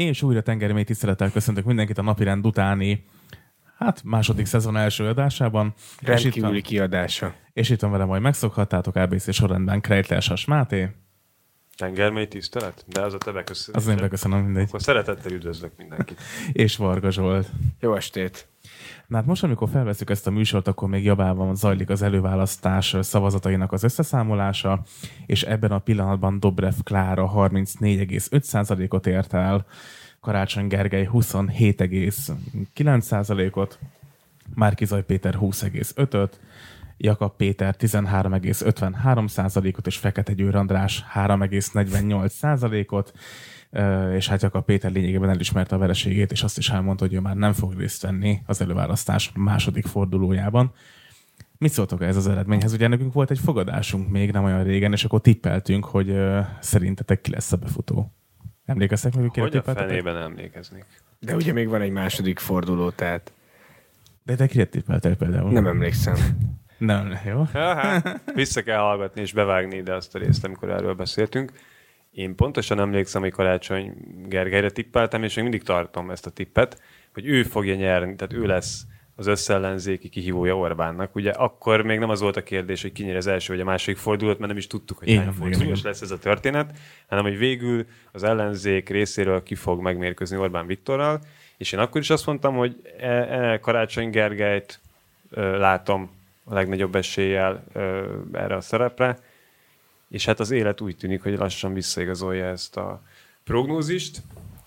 És újra tengermély tisztelettel köszöntök mindenkit a napirend utáni hát második szezon első adásában. Rendkívüli kiadása. És itt van velem, majd megszokhattátok ABC sorrendben Krejtler Sas Máté. Tengermély tisztelet? De az a te beköszönés. Az én beköszönöm mindegy. Akkor szeretettel üdvözlök mindenkit. és Varga Zsolt. Jó estét. Na hát most, amikor felveszük ezt a műsort, akkor még javában zajlik az előválasztás szavazatainak az összeszámolása, és ebben a pillanatban Dobrev Klára 34,5%-ot ért el, Karácsony Gergely 27,9%-ot, Márkizaj Péter 20,5-öt, Jakab Péter 13,53%-ot, és Fekete Győr András 3,48%-ot, és hát Jakab Péter lényegében elismerte a vereségét, és azt is elmondta, hogy ő már nem fog részt venni az előválasztás második fordulójában. Mit szóltok ez az eredményhez? Ugye nekünk volt egy fogadásunk még nem olyan régen, és akkor tippeltünk, hogy szerintetek ki lesz a befutó. Emlékeztek meg, hogy a fenében emlékeznék. De ugye még van egy második forduló, tehát... De te kire tippeltél például? Nem emlékszem. Nem, jó. Aha, vissza kell hallgatni és bevágni ide azt a részt, amikor erről beszéltünk. Én pontosan emlékszem, hogy Karácsony Gergelyre tippeltem, és még mindig tartom ezt a tippet, hogy ő fogja nyerni, tehát ő lesz az összellenzéki kihívója Orbánnak. Ugye akkor még nem az volt a kérdés, hogy ki nyer az első vagy a második fordulót, mert nem is tudtuk, hogy hány fordulós lesz ez a történet, hanem hogy végül az ellenzék részéről ki fog megmérkőzni Orbán Viktorral, és én akkor is azt mondtam, hogy e, e Karácsony Gergelyt e, látom a legnagyobb eséllyel e, erre a szerepre, és hát az élet úgy tűnik, hogy lassan visszaigazolja ezt a prognózist,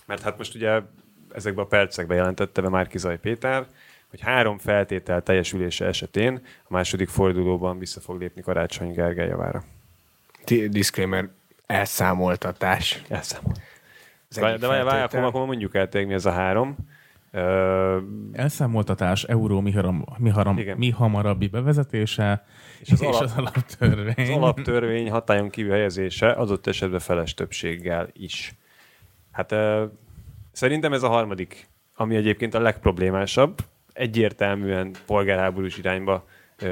mert hát most ugye ezekben a percekben jelentette be Márki Zaj Péter, hogy három feltétel teljesülése esetén a második fordulóban vissza fog lépni Karácsony Gergely javára. Disclaimer, elszámoltatás. Elszámol. De várj, várj, akkor, mondjuk el mi ez a három. Uh, Elszámoltatás, euró mi, haram, mi, haram, mi hamarabbi bevezetése, és az, és alap, az alaptörvény. Az alaptörvény hatályon kívül helyezése adott esetben feles többséggel is. Hát szerintem ez a harmadik, ami egyébként a legproblémásabb, egyértelműen polgárháborús irányba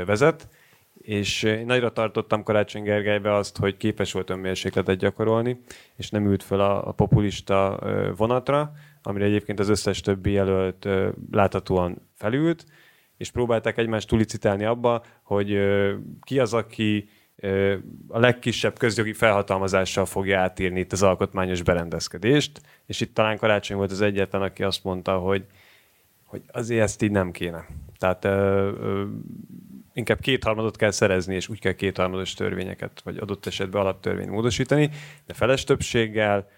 vezet, és én nagyra tartottam Karácsony Gergelybe azt, hogy képes volt önmérsékletet gyakorolni, és nem ült föl a, a populista vonatra, amire egyébként az összes többi jelölt láthatóan felült, és próbálták egymást tulicitálni abba, hogy ki az, aki a legkisebb közjogi felhatalmazással fogja átírni itt az alkotmányos berendezkedést, és itt talán Karácsony volt az egyetlen, aki azt mondta, hogy hogy azért ezt így nem kéne. Tehát ö, ö, inkább kétharmadot kell szerezni, és úgy kell kétharmados törvényeket, vagy adott esetben alaptörvényt módosítani, de feles többséggel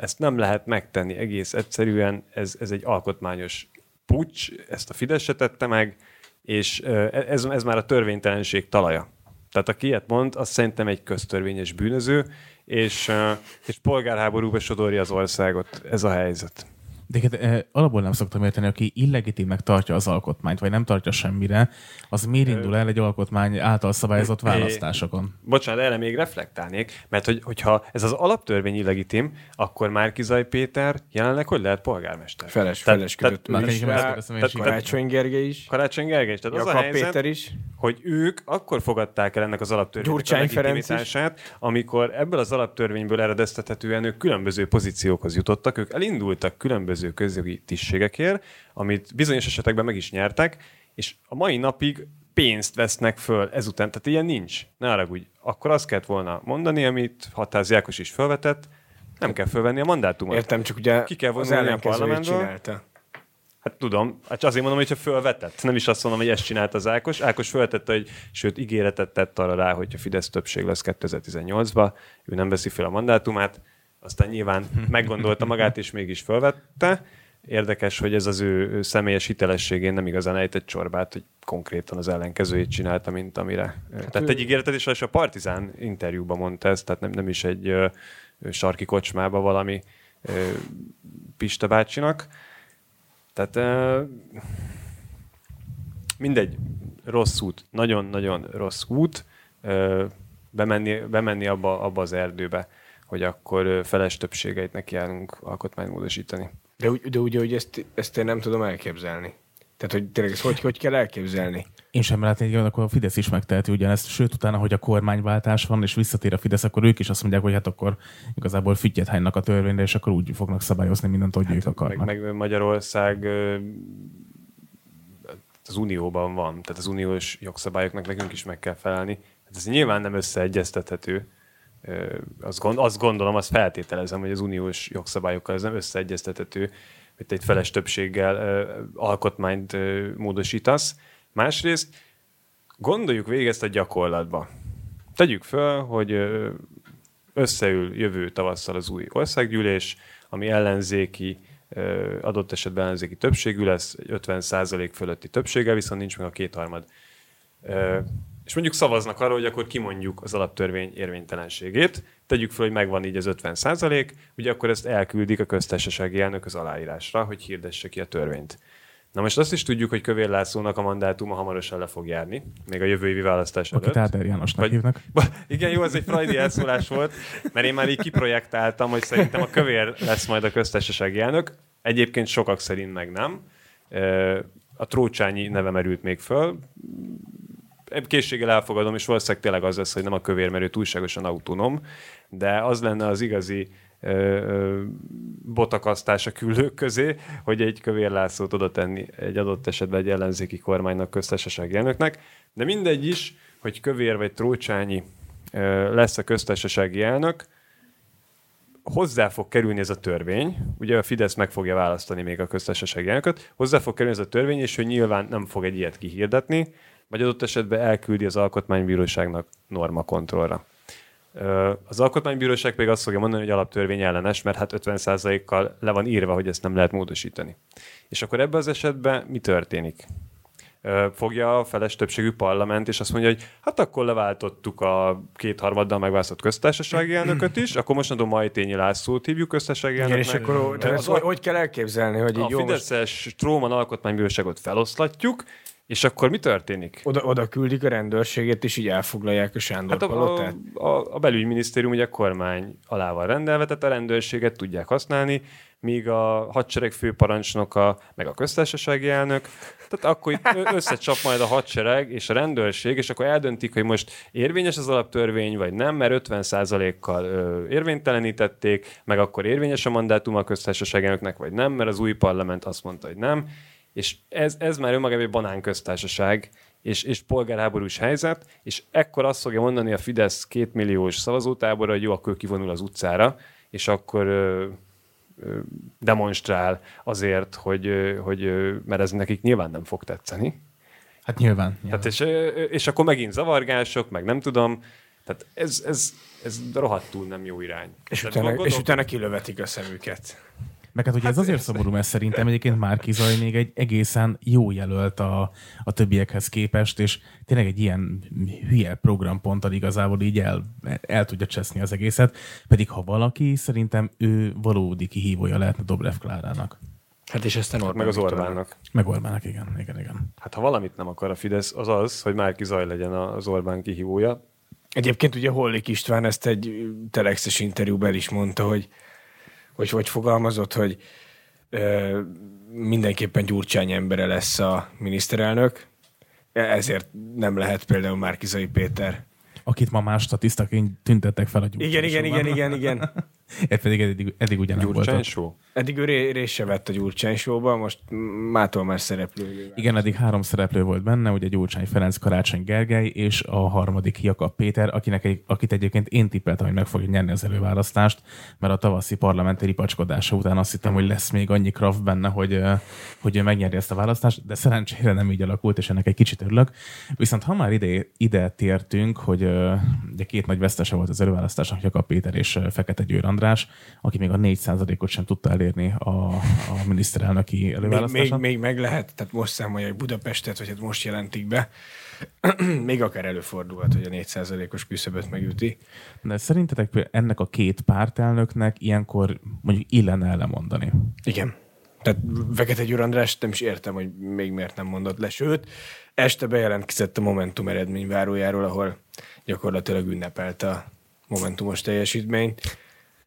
ezt nem lehet megtenni egész egyszerűen, ez, ez egy alkotmányos pucs, ezt a Fidesz tette meg, és ö, ez, ez már a törvénytelenség talaja. Tehát aki ilyet mond, az szerintem egy köztörvényes bűnöző, és, és polgárháborúba sodorja az országot. Ez a helyzet. De hát, eh, alapból nem szoktam érteni, aki illegitimnek tartja az alkotmányt, vagy nem tartja semmire, az miért indul el egy alkotmány által szabályozott választásokon? Bocsánat, erre még reflektálnék, mert hogy, hogyha ez az alaptörvény illegitim, akkor már Kizaj Péter jelenleg hogy lehet polgármester? Feles, tehát, feles kötött tehát, is rá, tehát, Karácsony Gergely is. Karácsony Gergely is. Tehát az a helyzet, Péter is. hogy ők akkor fogadták el ennek az alaptörvénynek a legitimitását, amikor ebből az alaptörvényből eredeztethetően ők különböző pozíciókhoz jutottak, ők elindultak különböző különböző közjogi tisztségekért, amit bizonyos esetekben meg is nyertek, és a mai napig pénzt vesznek föl ezután. Tehát ilyen nincs. Ne úgy. Akkor azt kellett volna mondani, amit Hatáz Jákos is felvetett, nem kell fölvenni a mandátumot. Értem, csak ugye Ki kell vonulni a parlamentből. Hát tudom, hát azért mondom, hogyha fölvetett. Nem is azt mondom, hogy ezt csinálta az Ákos. Ákos föltette, hogy sőt, ígéretet tett arra rá, hogyha Fidesz többség lesz 2018-ba, ő nem veszi fel a mandátumát aztán nyilván meggondolta magát, és mégis felvette. Érdekes, hogy ez az ő, ő személyes hitelességén nem igazán ejtett csorbát, hogy konkrétan az ellenkezőjét csinálta, mint amire. Hát tehát ő... egy ígéretet is, és a Partizán interjúban mondta ezt, tehát nem, nem is egy ö, sarki kocsmába valami ö, Pista bácsinak. Tehát ö, mindegy, rossz út, nagyon-nagyon rossz út, bemenni, bemenni abba, abba az erdőbe hogy akkor feles többségeit nekiállunk alkotmányt módosítani. De, de ugye, hogy ezt, ezt én nem tudom elképzelni. Tehát, hogy tényleg ezt hogy, hogy kell elképzelni? Én sem látom, hogy akkor a Fidesz is megteheti ugyanezt, sőt utána, hogy a kormányváltás van, és visszatér a Fidesz, akkor ők is azt mondják, hogy hát akkor igazából füttyet hánynak a törvényre, és akkor úgy fognak szabályozni mindent, hogy hát, ők akarnak. Meg, meg Magyarország az Unióban van, tehát az uniós jogszabályoknak nekünk is meg kell felelni. Hát ez nyilván nem összeegyeztethető. Azt, gond, azt gondolom, azt feltételezem, hogy az uniós jogszabályokkal ez nem összeegyeztethető, hogy te egy feles többséggel alkotmányt módosítasz. Másrészt gondoljuk végig ezt a gyakorlatba. Tegyük föl, hogy összeül jövő tavasszal az új országgyűlés, ami ellenzéki, adott esetben ellenzéki többségű lesz, egy 50% fölötti többsége, viszont nincs meg a kétharmad. És mondjuk szavaznak arra, hogy akkor kimondjuk az alaptörvény érvénytelenségét, tegyük fel, hogy megvan így az 50 százalék, ugye akkor ezt elküldik a köztársasági elnök az aláírásra, hogy hirdesse ki a törvényt. Na most azt is tudjuk, hogy Kövér Lászlónak a mandátuma hamarosan le fog járni, még a jövő évi választás előtt. Akit Áder Jánosnak Vagy, hívnak. Igen, jó, ez egy frajdi elszólás volt, mert én már így kiprojektáltam, hogy szerintem a Kövér lesz majd a köztársasági elnök. Egyébként sokak szerint meg nem. A Trócsányi neve merült még föl. Készséggel elfogadom, és valószínűleg tényleg az lesz, hogy nem a kövér, mert ő túlságosan autonóm, de az lenne az igazi botakasztás a küldők közé, hogy egy kövér Lászlót oda tenni egy adott esetben egy ellenzéki kormánynak, köztársasági elnöknek. De mindegy is, hogy kövér vagy trócsányi lesz a köztársasági elnök, hozzá fog kerülni ez a törvény, ugye a Fidesz meg fogja választani még a köztársasági elnököt, hozzá fog kerülni ez a törvény, és hogy nyilván nem fog egy ilyet kihirdetni, vagy adott esetben elküldi az alkotmánybíróságnak normakontrollra. Az alkotmánybíróság pedig azt fogja mondani, hogy alaptörvény ellenes, mert hát 50%-kal le van írva, hogy ezt nem lehet módosítani. És akkor ebben az esetben mi történik? fogja a feles többségű parlament, és azt mondja, hogy hát akkor leváltottuk a kétharmaddal megválasztott köztársasági elnököt is, akkor mostantól Majtényi Lászlót hívjuk köztársasági elnöknek. Igen, és akkor az, az, hogy kell elképzelni, hogy így A jó Fideszes most... Tróman alkotmánybíróságot feloszlatjuk, és akkor mi történik? Oda, oda küldik a rendőrséget, és így elfoglalják a Sándor hát a, palotát? A, a, a belügyminisztérium ugye a kormány alá van rendelve, tehát a rendőrséget tudják használni, míg a hadsereg főparancsnoka, meg a köztársasági elnök, tehát akkor itt összecsap majd a hadsereg és a rendőrség, és akkor eldöntik, hogy most érvényes az alaptörvény, vagy nem, mert 50%-kal érvénytelenítették, meg akkor érvényes a mandátum a köztársaság elnöknek, vagy nem, mert az új parlament azt mondta, hogy nem. És ez, ez már önmagában egy banán-köztársaság, és, és polgárháborús helyzet, és ekkor azt fogja mondani a Fidesz kétmilliós szavazótábora, hogy jó, akkor kivonul az utcára, és akkor ö, ö, demonstrál azért, hogy, ö, hogy ö, mert ez nekik nyilván nem fog tetszeni. Hát nyilván. nyilván. Tehát és, és akkor megint zavargások, meg nem tudom, tehát ez, ez, ez rohadtul nem jó irány. És, utána, gondol... és utána kilövetik a szemüket. Meg hát ugye hát ez azért szomorú, mert szerintem egyébként már Kizaj még egy egészen jó jelölt a, a többiekhez képest, és tényleg egy ilyen hülye programponttal igazából így el, el tudja cseszni az egészet. Pedig ha valaki, szerintem ő valódi kihívója lehetne Dobrev Klárának. Hát és aztán Orbán meg az Orbánnak. Meg Orbánnak, igen, igen, igen. Hát ha valamit nem akar a Fidesz, az az, hogy Márki Zaj legyen az Orbán kihívója. Egyébként ugye Hollik István ezt egy telexes interjúban is mondta, hogy hogy hogy fogalmazott, hogy ö, mindenképpen Gyurcsány embere lesz a miniszterelnök, ezért nem lehet például Márkizai Péter. Akit ma más statisztaként tüntettek fel a Gyurcsány Igen, igen, igen, igen, igen. Ez pedig eddig, eddig ugyan nem volt. Show? Eddig ő részt se vett a Gyurcsány show most mától már szereplő. Igen, eddig három szereplő volt benne, ugye Gyurcsány Ferenc, Karácsony Gergely, és a harmadik Jakab Péter, akinek egy, akit egyébként én tippeltem, hogy meg fogja nyerni az előválasztást, mert a tavaszi parlamenti ripacskodása után azt hittem, hogy lesz még annyi kraft benne, hogy, hogy ő megnyeri ezt a választást, de szerencsére nem így alakult, és ennek egy kicsit örülök. Viszont ha már ide, ide tértünk, hogy ugye két nagy vesztese volt az előválasztásnak, Jakab Péter és Fekete Győr András, aki még a 4%-ot sem tudta elérni a, a miniszterelnöki előválasztáson. Még, még, meg lehet, tehát most számolja Budapestet, vagy hát most jelentik be, még akár előfordulhat, hogy a 4%-os küszöböt megüti. De szerintetek ennek a két pártelnöknek ilyenkor mondjuk illene ellemondani? Igen. Tehát Vekete Győr András nem is értem, hogy még miért nem mondott le. Sőt, este bejelentkezett a Momentum eredményvárójáról, ahol gyakorlatilag ünnepelte a Momentumos teljesítményt.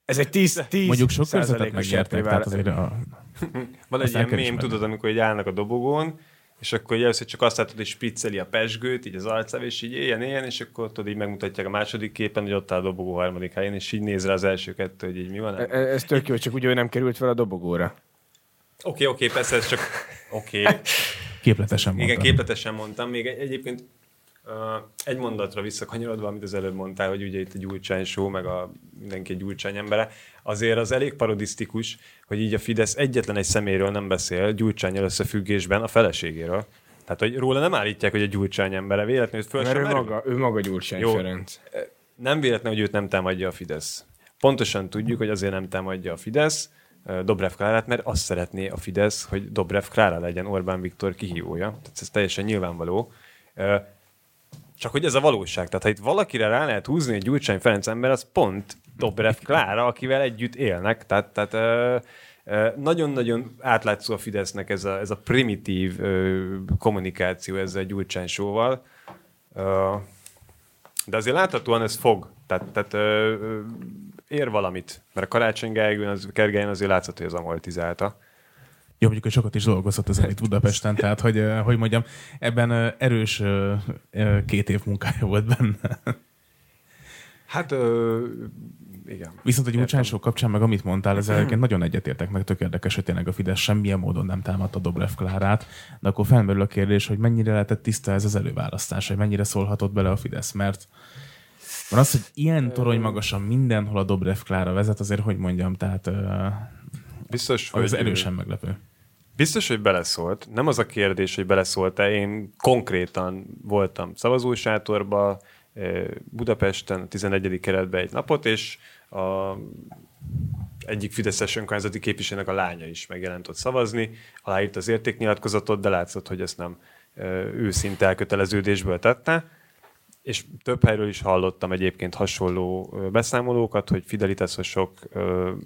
Ez egy 10, 10 Mondjuk sok körzetet megértek, tehát azért a... Van egy ilyen mém, tudod, amikor így állnak a dobogón, és akkor így először csak azt látod, hogy spricceli a pesgőt, így az arcába, és így éljen, éljen, és akkor tudod, így megmutatják a második képen, hogy ott áll a dobogó harmadik helyen, és így néz rá az első kettő, hogy így mi van. E- e- Ez tök jó, csak úgy, hogy nem került fel a dobogóra. Oké, oké, persze, ez csak oké. Okay. Képletesen mondtam. Igen, képletesen mondtam. Még egy- egyébként egy mondatra visszakanyarodva, amit az előbb mondtál, hogy ugye itt a Gyurcsány show, meg a mindenki egy Gyurcsány embere, azért az elég parodisztikus, hogy így a Fidesz egyetlen egy szeméről nem beszél Gyurcsányjal összefüggésben a feleségéről. Tehát, hogy róla nem állítják, hogy a Gyurcsány embere, véletlenül föl Mert sem ő merül. maga, ő maga Gyurcsány Jó. Ferenc. Nem véletlen, hogy őt nem támadja a Fidesz. Pontosan tudjuk, hogy azért nem támadja a Fidesz Dobrev Klárát, mert azt szeretné a Fidesz, hogy Dobrev Klára legyen Orbán Viktor kihívója. Tehát ez teljesen nyilvánvaló. Csak hogy ez a valóság. Tehát ha itt valakire rá lehet húzni egy Gyurcsány Ferenc ember, az pont Dobrev Klára, akivel együtt élnek. Tehát, tehát ö, nagyon-nagyon átlátszó a Fidesznek ez a, ez a primitív ö, kommunikáció ezzel Gyurcsány sóval. Ö, de azért láthatóan ez fog. Tehát, tehát ö, ö, ér valamit. Mert a Karácsony Gergelyen az, Gergelyen azért látszott, hogy az amortizálta. Jó, mondjuk, hogy sokat is dolgozott az elit Budapesten, tehát, hogy, hogy mondjam, ebben erős két év munkája volt benne. Hát, ö, igen. Viszont a gyurcsánysok kapcsán meg amit mondtál, ez egyébként nagyon egyetértek, meg tök érdekes, hogy tényleg a Fidesz semmilyen módon nem támadta Dobrev Klárát, de akkor felmerül a kérdés, hogy mennyire lehetett tiszta ez az előválasztás, hogy mennyire szólhatott bele a Fidesz, mert van az, hogy ilyen torony magasan mindenhol a Dobrev Klára vezet, azért hogy mondjam, tehát Biztos, hogy, az erősen meglepő. Biztos, hogy beleszólt. Nem az a kérdés, hogy beleszólt-e. Én konkrétan voltam szavazósátorba, Budapesten, a 11. keretben egy napot, és a egyik Fideszes önkormányzati képviselőnek a lánya is megjelent ott szavazni, aláírt az értéknyilatkozatot, de látszott, hogy ezt nem őszinte elköteleződésből tette. És több helyről is hallottam egyébként hasonló beszámolókat, hogy fidelitásosok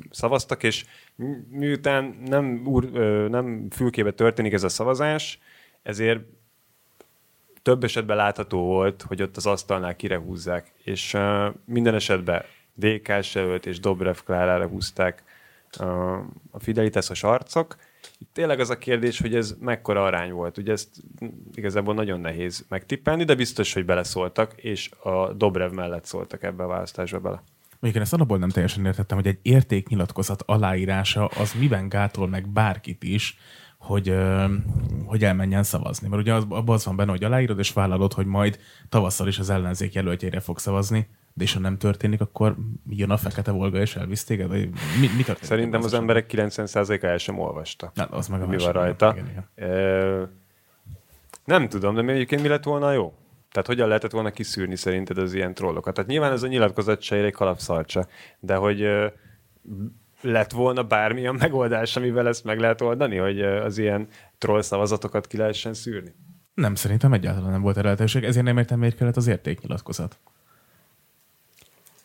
szavaztak, és mi- miután nem, úr, nem fülkébe történik ez a szavazás, ezért több esetben látható volt, hogy ott az asztalnál kirehúzzák, és uh, minden esetben DK-s jelölt és Dobrev Klárára húzták a fidelitásos arcok. Tényleg az a kérdés, hogy ez mekkora arány volt. Ugye ezt igazából nagyon nehéz megtippelni, de biztos, hogy beleszóltak, és a Dobrev mellett szóltak ebbe a választásba bele. Mondjuk én ezt abból nem teljesen értettem, hogy egy értéknyilatkozat aláírása az miben gátol meg bárkit is, hogy, hogy elmenjen szavazni. Mert ugye az, abban az van benne, hogy aláírod, és vállalod, hogy majd tavasszal is az ellenzék jelöltjére fog szavazni, de és ha nem történik, akkor jön a fekete volga, és elvisz téged? Vagy mi, mi történik? Szerintem az esetben? emberek 90%-a el sem olvasta. Na, az meg a mi van rajta. Igen, igen. Ö, nem tudom, de mi egyébként mi lett volna jó? Tehát hogyan lehetett volna kiszűrni szerinted az ilyen trollokat? Tehát nyilván ez a nyilatkozat se egy kalapszarcsa, de hogy lett volna bármilyen megoldás, amivel ezt meg lehet oldani, hogy az ilyen troll szavazatokat ki lehessen szűrni? Nem, szerintem egyáltalán nem volt erre lehetőség, ezért nem értem, miért kellett az értéknyilatkozat.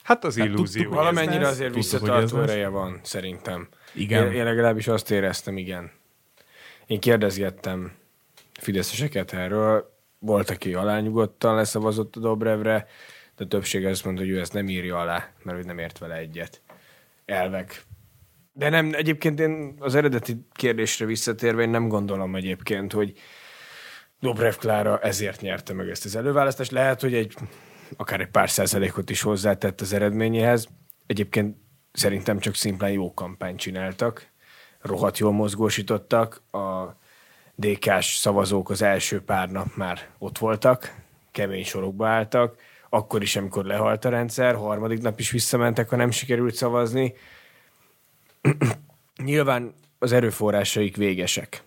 Hát az Tehát illúzió. tudtuk, hogy Valamennyire lesz, azért hogy ez visszatartó ereje van, szerintem. Igen. Én, én legalábbis azt éreztem, igen. Én kérdezgettem fideszeseket erről, volt, aki alányugodtan leszavazott a Dobrevre, de a többség azt mondta, hogy ő ezt nem írja alá, mert ő nem ért vele egyet. Elvek. De nem, egyébként én az eredeti kérdésre visszatérve, én nem gondolom egyébként, hogy Dobrev Klára ezért nyerte meg ezt az előválasztást. Lehet, hogy egy akár egy pár százalékot is hozzátett az eredményéhez. Egyébként szerintem csak szimplán jó kampányt csináltak. Rohadt jól mozgósítottak. A DK-s szavazók az első pár nap már ott voltak, kemény sorokba álltak. Akkor is, amikor lehalt a rendszer, harmadik nap is visszamentek, ha nem sikerült szavazni. Nyilván az erőforrásaik végesek.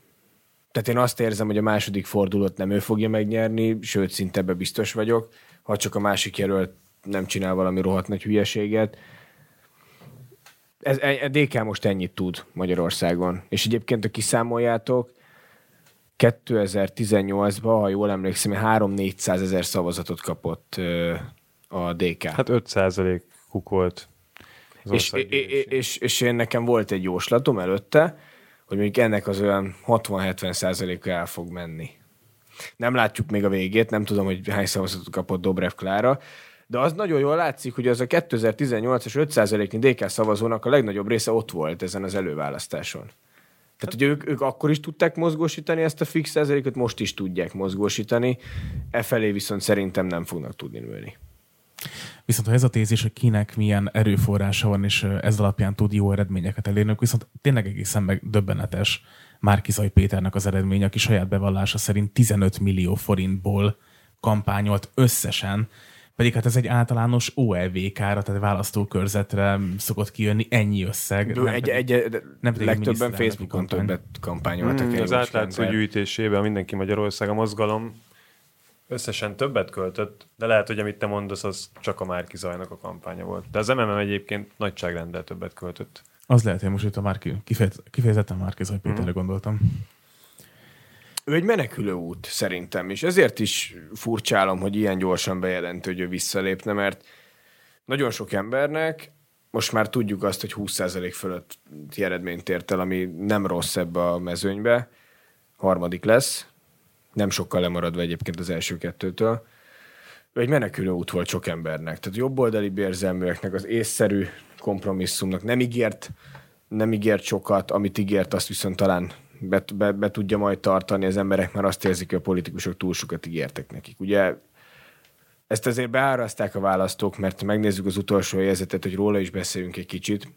Tehát én azt érzem, hogy a második fordulót nem ő fogja megnyerni, sőt, szinte ebbe biztos vagyok, ha csak a másik jelölt nem csinál valami rohadt nagy hülyeséget. Ez, a DK most ennyit tud Magyarországon. És egyébként, ha kiszámoljátok, 2018-ban, ha jól emlékszem, 3-400 ezer szavazatot kapott a DK. Hát 5% kukolt. Az és, országgyűlési. és, és én nekem volt egy jóslatom előtte, hogy mondjuk ennek az olyan 60-70 százaléka el fog menni. Nem látjuk még a végét, nem tudom, hogy hány szavazatot kapott Dobrev Klára, de az nagyon jól látszik, hogy az a 2018-as 5 százaléknyi DK szavazónak a legnagyobb része ott volt ezen az előválasztáson. Tehát, hogy ők, ők akkor is tudták mozgósítani ezt a fix százalékot, most is tudják mozgósítani, e felé viszont szerintem nem fognak tudni nőni. Viszont ha ez a tézis, hogy kinek milyen erőforrása van, és ez alapján tud jó eredményeket elérni, viszont tényleg egészen meg Márkizai Péternek az eredmény, aki saját bevallása szerint 15 millió forintból kampányolt összesen, pedig hát ez egy általános OLV-kára, tehát választókörzetre szokott kijönni ennyi összeg. nem egy, pedig, egy, nem pedig legtöbben Facebookon kampány. többet kampányoltak. Hmm, az átlátszó gyűjtésében mindenki Magyarország a mozgalom összesen többet költött, de lehet, hogy amit te mondasz, az csak a Márki Zajnak a kampánya volt. De az MMM egyébként nagyságrendel többet költött. Az lehet, hogy most itt a Márki, kifejezetten Márki Zaj Péterre mm. gondoltam. Ő egy menekülő út szerintem, és ezért is furcsálom, hogy ilyen gyorsan bejelent, hogy ő visszalépne, mert nagyon sok embernek most már tudjuk azt, hogy 20% fölötti eredményt ért el, ami nem rossz ebbe a mezőnybe. Harmadik lesz, nem sokkal lemaradva egyébként az első kettőtől. Ő egy menekülő út volt sok embernek. Tehát jobboldali bérzelműeknek, az észszerű kompromisszumnak nem ígért, nem ígért sokat, amit ígért, azt viszont talán be, be, be tudja majd tartani, az emberek már azt érzik, hogy a politikusok túl sokat ígértek nekik. Ugye ezt azért beáraszták a választók, mert megnézzük az utolsó helyzetet, hogy róla is beszéljünk egy kicsit.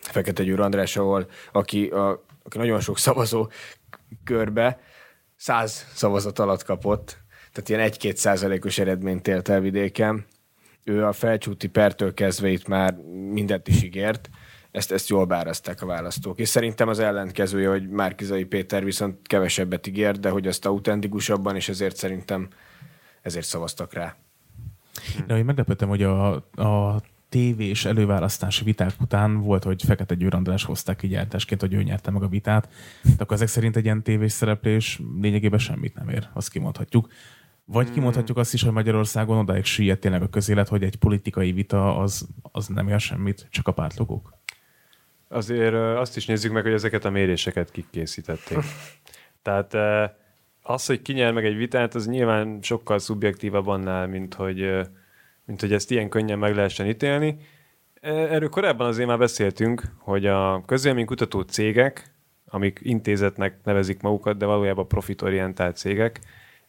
Fekete Győr András, ahol, aki, a, aki nagyon sok szavazó körbe száz szavazat alatt kapott, tehát ilyen egy-két százalékos eredményt ért el vidéken. Ő a felcsúti pertől kezdve itt már mindent is ígért, ezt, ezt jól báraszták a választók. És szerintem az ellenkezője, hogy Márkizai Péter viszont kevesebbet ígért, de hogy azt autentikusabban, és ezért szerintem ezért szavaztak rá. De én meglepődtem, hogy a, a tévés előválasztási viták után volt, hogy Fekete Győr András hozták ki gyártásként, hogy ő nyerte meg a vitát. De akkor ezek szerint egy ilyen tévés szereplés lényegében semmit nem ér, azt kimondhatjuk. Vagy hmm. kimondhatjuk azt is, hogy Magyarországon odáig süllyedt tényleg a közélet, hogy egy politikai vita az, az nem ér semmit, csak a pártlogók. Azért azt is nézzük meg, hogy ezeket a méréseket kik készítették. Tehát az, hogy ki nyer meg egy vitát, az nyilván sokkal szubjektívabb annál, mint hogy, mint hogy ezt ilyen könnyen meg lehessen ítélni. Erről korábban azért már beszéltünk, hogy a közélménykutató cégek, amik intézetnek nevezik magukat, de valójában profitorientált cégek,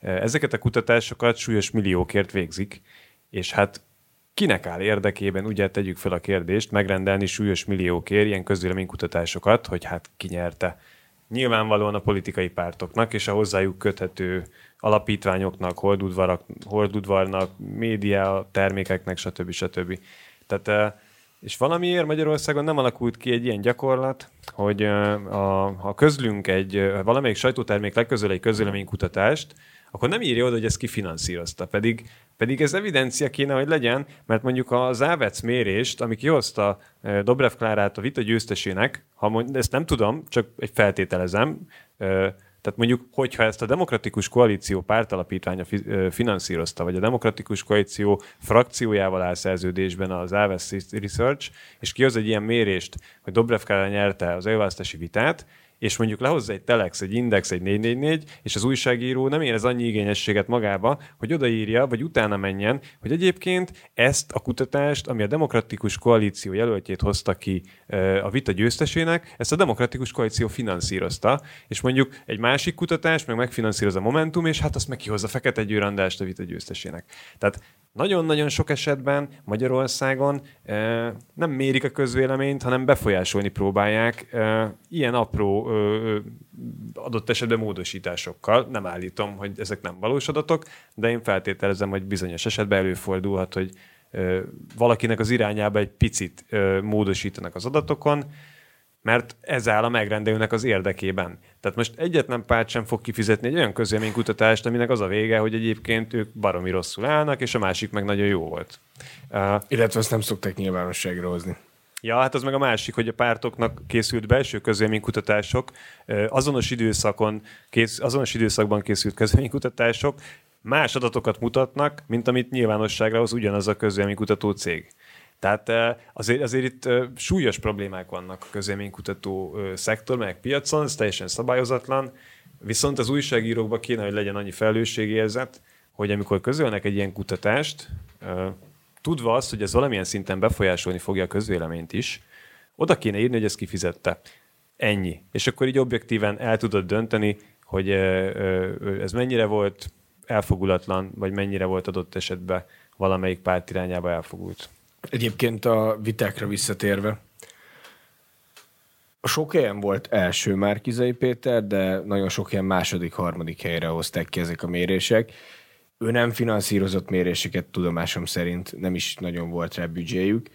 ezeket a kutatásokat súlyos milliókért végzik, és hát kinek áll érdekében, ugye tegyük fel a kérdést, megrendelni súlyos milliókért ilyen közvéleménykutatásokat, hogy hát ki nyerte. Nyilvánvalóan a politikai pártoknak és a hozzájuk köthető alapítványoknak, holdudvarnak, média termékeknek, stb. stb. Tehát és valamiért Magyarországon nem alakult ki egy ilyen gyakorlat, hogy a, ha közlünk egy, valamelyik sajtótermék legközöl egy közvéleménykutatást, akkor nem írja oda, hogy ezt kifinanszírozta. Pedig, pedig ez evidencia kéne, hogy legyen, mert mondjuk a Závec mérést, ami kihozta eh, Dobrev Klárát a vita győztesének, ha mond, ezt nem tudom, csak egy feltételezem, eh, tehát mondjuk, hogyha ezt a Demokratikus Koalíció pártalapítványa eh, finanszírozta, vagy a Demokratikus Koalíció frakciójával áll szerződésben az Aves Research, és kihoz egy ilyen mérést, hogy Dobrev Klára nyerte az előválasztási vitát, és mondjuk lehozza egy Telex, egy Index, egy 444, és az újságíró nem érez annyi igényességet magába, hogy odaírja, vagy utána menjen, hogy egyébként ezt a kutatást, ami a Demokratikus Koalíció jelöltjét hozta ki a vita győztesének, ezt a Demokratikus Koalíció finanszírozta, és mondjuk egy másik kutatás meg megfinanszíroz a Momentum, és hát azt meg kihozza Fekete Győr a vita győztesének. Tehát nagyon-nagyon sok esetben Magyarországon nem mérik a közvéleményt, hanem befolyásolni próbálják ilyen apró adott esetben módosításokkal. Nem állítom, hogy ezek nem valós adatok, de én feltételezem, hogy bizonyos esetben előfordulhat, hogy valakinek az irányába egy picit módosítanak az adatokon, mert ez áll a megrendelőnek az érdekében. Tehát most egyetlen párt sem fog kifizetni egy olyan közélménykutatást, aminek az a vége, hogy egyébként ők baromi rosszul állnak, és a másik meg nagyon jó volt. Uh, Illetve azt nem szokták nyilvánosságra hozni. Ja, hát az meg a másik, hogy a pártoknak készült belső közélménykutatások, azonos időszakon, kész, azonos időszakban készült közélménykutatások más adatokat mutatnak, mint amit nyilvánosságra hoz ugyanaz a közélménykutató cég. Tehát azért, azért itt súlyos problémák vannak a közélménykutató szektor, meg piacon, ez teljesen szabályozatlan, viszont az újságírókban kéne, hogy legyen annyi felelősségérzet, hogy amikor közölnek egy ilyen kutatást, tudva azt, hogy ez valamilyen szinten befolyásolni fogja a közvéleményt is, oda kéne írni, hogy ezt kifizette. Ennyi. És akkor így objektíven el tudod dönteni, hogy ez mennyire volt elfogulatlan, vagy mennyire volt adott esetben valamelyik párt irányába elfogult. Egyébként a vitákra visszatérve, sok helyen volt első Márkizai Péter, de nagyon sok helyen második, harmadik helyre hozták ki ezek a mérések. Ő nem finanszírozott méréseket tudomásom szerint, nem is nagyon volt rá büdzséjük.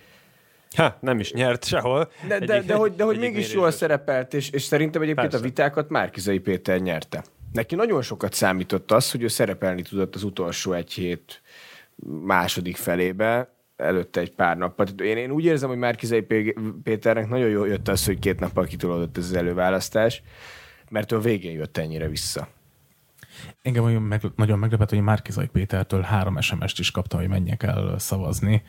Ha, nem is nyert sehol. De, egyik, de, de, hogy, de hogy mégis jól szerepelt, és, és szerintem egyébként Persze. a vitákat Márkizai Péter nyerte. Neki nagyon sokat számított az, hogy ő szerepelni tudott az utolsó egy hét második felébe, előtte egy pár nappal. Én, én úgy érzem, hogy Márkizai Péternek nagyon jól jött az, hogy két nappal kitolódott ez az előválasztás, mert ő a végén jött ennyire vissza. Engem nagyon, meg, nagyon meglepett, hogy Márkizai Pétertől három SMS-t is kapta, hogy menjek el szavazni.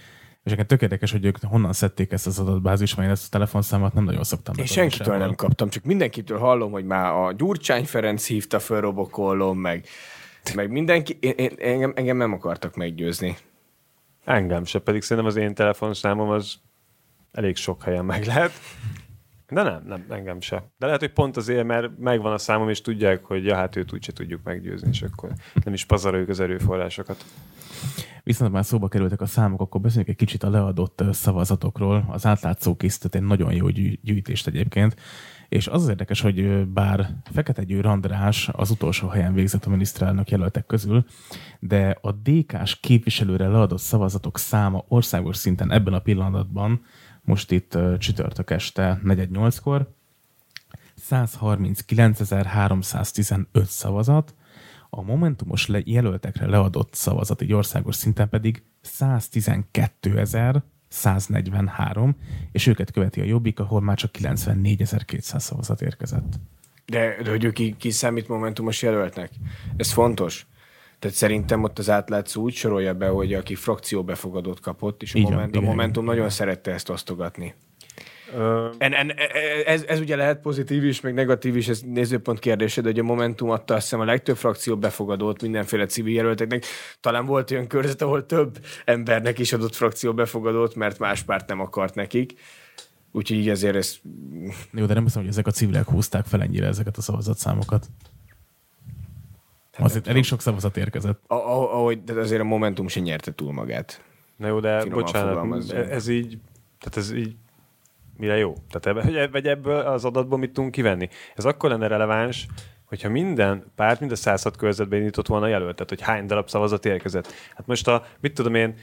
És egyébként tök érdekes, hogy ők honnan szedték ezt az adatbázis, mert én ezt a telefonszámot nem nagyon szoktam. Én senkitől sehol. nem kaptam, csak mindenkitől hallom, hogy már a Gyurcsány Ferenc hívta föl Robokollom, meg, meg mindenki, én, én, engem, engem nem akartak meggyőzni. Engem se, pedig szerintem az én telefonszámom az elég sok helyen meg lehet. De nem, nem, engem se. De lehet, hogy pont azért, mert megvan a számom, és tudják, hogy ja, hát őt úgyse tudjuk meggyőzni, és akkor nem is pazaroljuk az erőforrásokat. Viszont már szóba kerültek a számok, akkor beszéljünk egy kicsit a leadott szavazatokról. Az átlátszó készített egy nagyon jó gyűjtést egyébként. És az az érdekes, hogy bár Fekete Győr András az utolsó helyen végzett a miniszterelnök jelöltek közül, de a DK-s képviselőre leadott szavazatok száma országos szinten ebben a pillanatban, most itt csütörtök este 4-8-kor, 139.315 szavazat, a momentumos jelöltekre leadott szavazat egy országos szinten pedig 112.000 143, és őket követi a Jobbik, ahol már csak 94.200 szavazat érkezett. De, de hogy ő ki, ki számít momentumos jelöltnek? Ez fontos. Tehát szerintem ott az átlátszó úgy sorolja be, hogy aki frakció befogadót kapott, és a, moment, a Momentum nagyon szerette ezt osztogatni. En, en, ez, ez ugye lehet pozitív is, meg negatív is, ez nézőpont kérdése, de hogy a Momentum adta azt hiszem a legtöbb frakció befogadót mindenféle civil jelölteknek. Talán volt olyan körzet, ahol több embernek is adott frakció befogadót, mert más párt nem akart nekik. Úgyhogy így ezért ez... Jó, de nem hiszem, hogy ezek a civilek húzták fel ennyire ezeket a szavazatszámokat. Hát azért elég sok szavazat érkezett. Ahogy, de azért a Momentum se nyerte túl magát. Na jó, de Finoman bocsánat, ez így, tehát ez így mire jó? Tehát ebbe, vagy ebből az adatból mit tudunk kivenni? Ez akkor lenne releváns, hogyha minden párt, mind a 106 körzetben indított volna jelöltet, hogy hány darab szavazat érkezett. Hát most a, mit tudom én,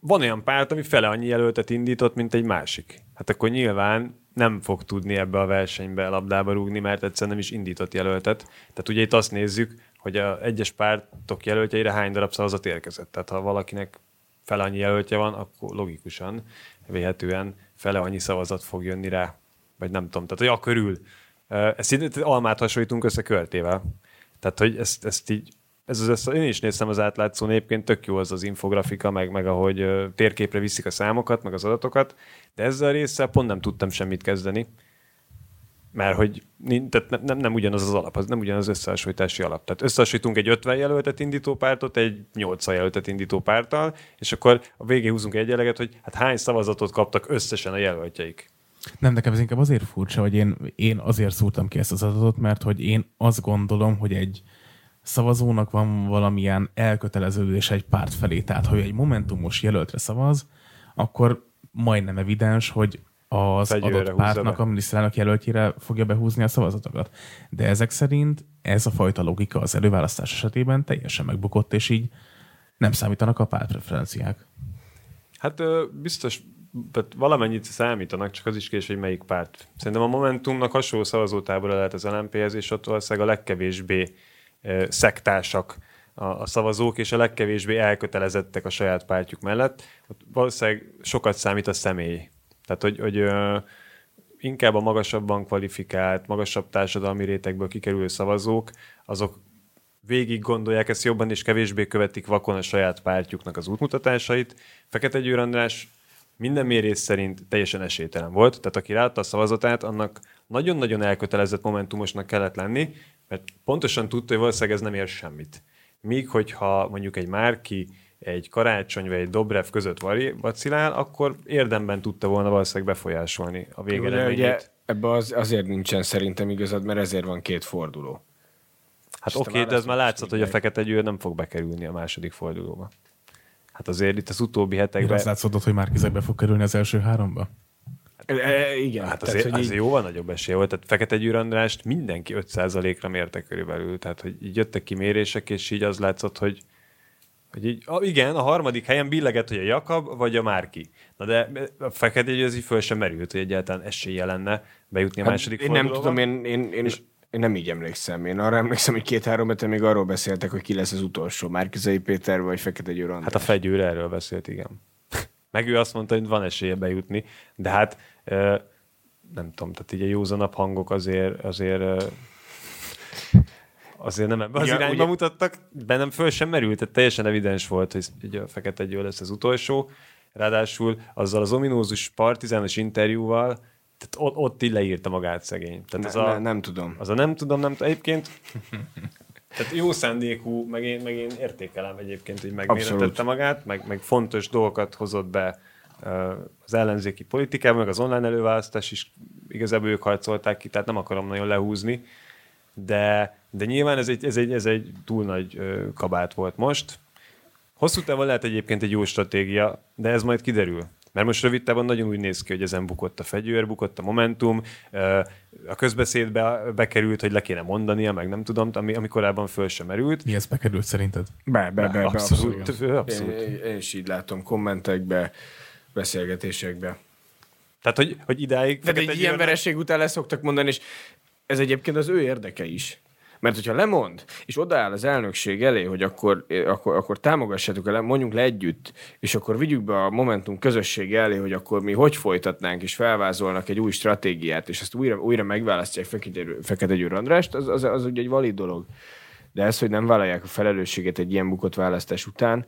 van olyan párt, ami fele annyi jelöltet indított, mint egy másik. Hát akkor nyilván nem fog tudni ebbe a versenybe labdába rúgni, mert egyszerűen nem is indított jelöltet. Tehát ugye itt azt nézzük, hogy a egyes pártok jelöltjeire hány darab szavazat érkezett. Tehát ha valakinek fele annyi jelöltje van, akkor logikusan, véhetően fele annyi szavazat fog jönni rá, vagy nem tudom, tehát hogy a körül. Ezt így almát hasonlítunk össze körtével. Tehát, hogy ezt, ezt így, ez az össze, én is néztem az átlátszó egyébként tök jó az az infografika, meg, meg ahogy térképre viszik a számokat, meg az adatokat, de ezzel a résszel pont nem tudtam semmit kezdeni, mert hogy tehát nem, nem, nem ugyanaz az alap, az nem ugyanaz az összehasonlítási alap. Tehát összehasonlítunk egy 50 jelöltet indító pártot egy 80 jelöltet indító párttal, és akkor a végén húzunk egy eleget, hogy hát hány szavazatot kaptak összesen a jelöltjeik. Nem, nekem ez inkább azért furcsa, hogy én, én azért szúrtam ki ezt az adatot, mert hogy én azt gondolom, hogy egy szavazónak van valamilyen elköteleződés egy párt felé. Tehát, ha egy momentumos jelöltre szavaz, akkor majdnem evidens, hogy az Fegyőre adott pártnak a miniszterelnök jelöltjére fogja behúzni a szavazatokat. De ezek szerint ez a fajta logika az előválasztás esetében teljesen megbukott, és így nem számítanak a pártpreferenciák. Hát biztos valamennyit számítanak, csak az is kérdés, hogy melyik párt. Szerintem a Momentumnak hasonló szavazótábora lehet az LNP-hez, és ott valószínűleg a legkevésbé szektásak a, a szavazók, és a legkevésbé elkötelezettek a saját pártjuk mellett. Ott valószínűleg sokat számít a személy. Tehát, hogy, hogy inkább a magasabban kvalifikált, magasabb társadalmi rétegből kikerülő szavazók, azok végig gondolják ezt jobban, és kevésbé követik vakon a saját pártjuknak az útmutatásait. Fekete Győr András minden mérés szerint teljesen esélytelen volt, tehát aki ráadta a szavazatát, annak nagyon-nagyon elkötelezett momentumosnak kellett lenni, mert pontosan tudta, hogy valószínűleg ez nem ér semmit. Míg, hogyha mondjuk egy Márki egy karácsony vagy egy Dobrev között vacilál, akkor érdemben tudta volna valószínűleg befolyásolni a végeredményét. Ugye, ebbe az, azért nincsen szerintem igazad, mert ezért van két forduló. Hát oké, okay, de ez már látszott, hogy a fekete győr nem fog bekerülni a második fordulóba. Hát azért itt az utóbbi hetekben... azt látszódott, hogy már be fog kerülni az első háromba? E, e, igen, Hát tehát, azért, hogy azért így, jóval nagyobb esély volt. Tehát Fekete Győr Andrást mindenki 5%-ra mérte körülbelül. Tehát, hogy így jöttek ki mérések, és így az látszott, hogy, hogy így, ah, igen, a harmadik helyen billeget, hogy a Jakab vagy a Márki. Na de a Fekete az így föl sem merült, hogy egyáltalán esélye lenne bejutni a második hát, én nem fordulóba. tudom, én, én, én, én nem így emlékszem. Én arra emlékszem, hogy két-három hete még arról beszéltek, hogy ki lesz az utolsó. Márkizai Péter vagy Fekete Győr András. Hát a fegyőr erről beszélt, igen. Meg ő azt mondta, hogy van esélye bejutni, de hát nem tudom, tehát így a józanabb hangok azért, azért azért nem ebben az Ugye- irányba ugye- mutattak, bennem föl sem merült, tehát teljesen evidens volt, hogy ugye a Fekete Győr lesz az utolsó, ráadásul azzal az ominózus partizános interjúval, tehát ott, ott így leírta magát szegény. Tehát az ne, a, ne, nem tudom. az a nem tudom, nem tudom. Egyébként tehát jó szándékú, meg én, meg én értékelem egyébként, hogy megméretette magát, meg, meg fontos dolgokat hozott be az ellenzéki politikában, meg az online előválasztás is igazából ők harcolták ki, tehát nem akarom nagyon lehúzni, de, de nyilván ez egy, ez egy, ez egy túl nagy kabát volt most. Hosszú távon lehet egyébként egy jó stratégia, de ez majd kiderül. Mert most rövid távon nagyon úgy néz ki, hogy ezen bukott a fegyőr, bukott a Momentum, a közbeszédbe bekerült, hogy le kéne mondania, meg nem tudom, ami, ami korábban föl sem merült. Mi ez bekerült szerinted? Be, be, be, be abszolút. abszolút. Abszolút. Én, én is így látom kommentekbe, beszélgetésekbe. Tehát, hogy, hogy idáig... De egy ilyen vereség után lesz szoktak mondani, és ez egyébként az ő érdeke is. Mert hogyha lemond, és odaáll az elnökség elé, hogy akkor, akkor, akkor támogassátok el, mondjunk le együtt, és akkor vigyük be a Momentum közösség elé, hogy akkor mi hogy folytatnánk, és felvázolnak egy új stratégiát, és ezt újra, újra megválasztják Fekete, Fekete Győr Andrást, az, az, az ugye egy valid dolog. De ez, hogy nem vállalják a felelősséget egy ilyen bukott választás után,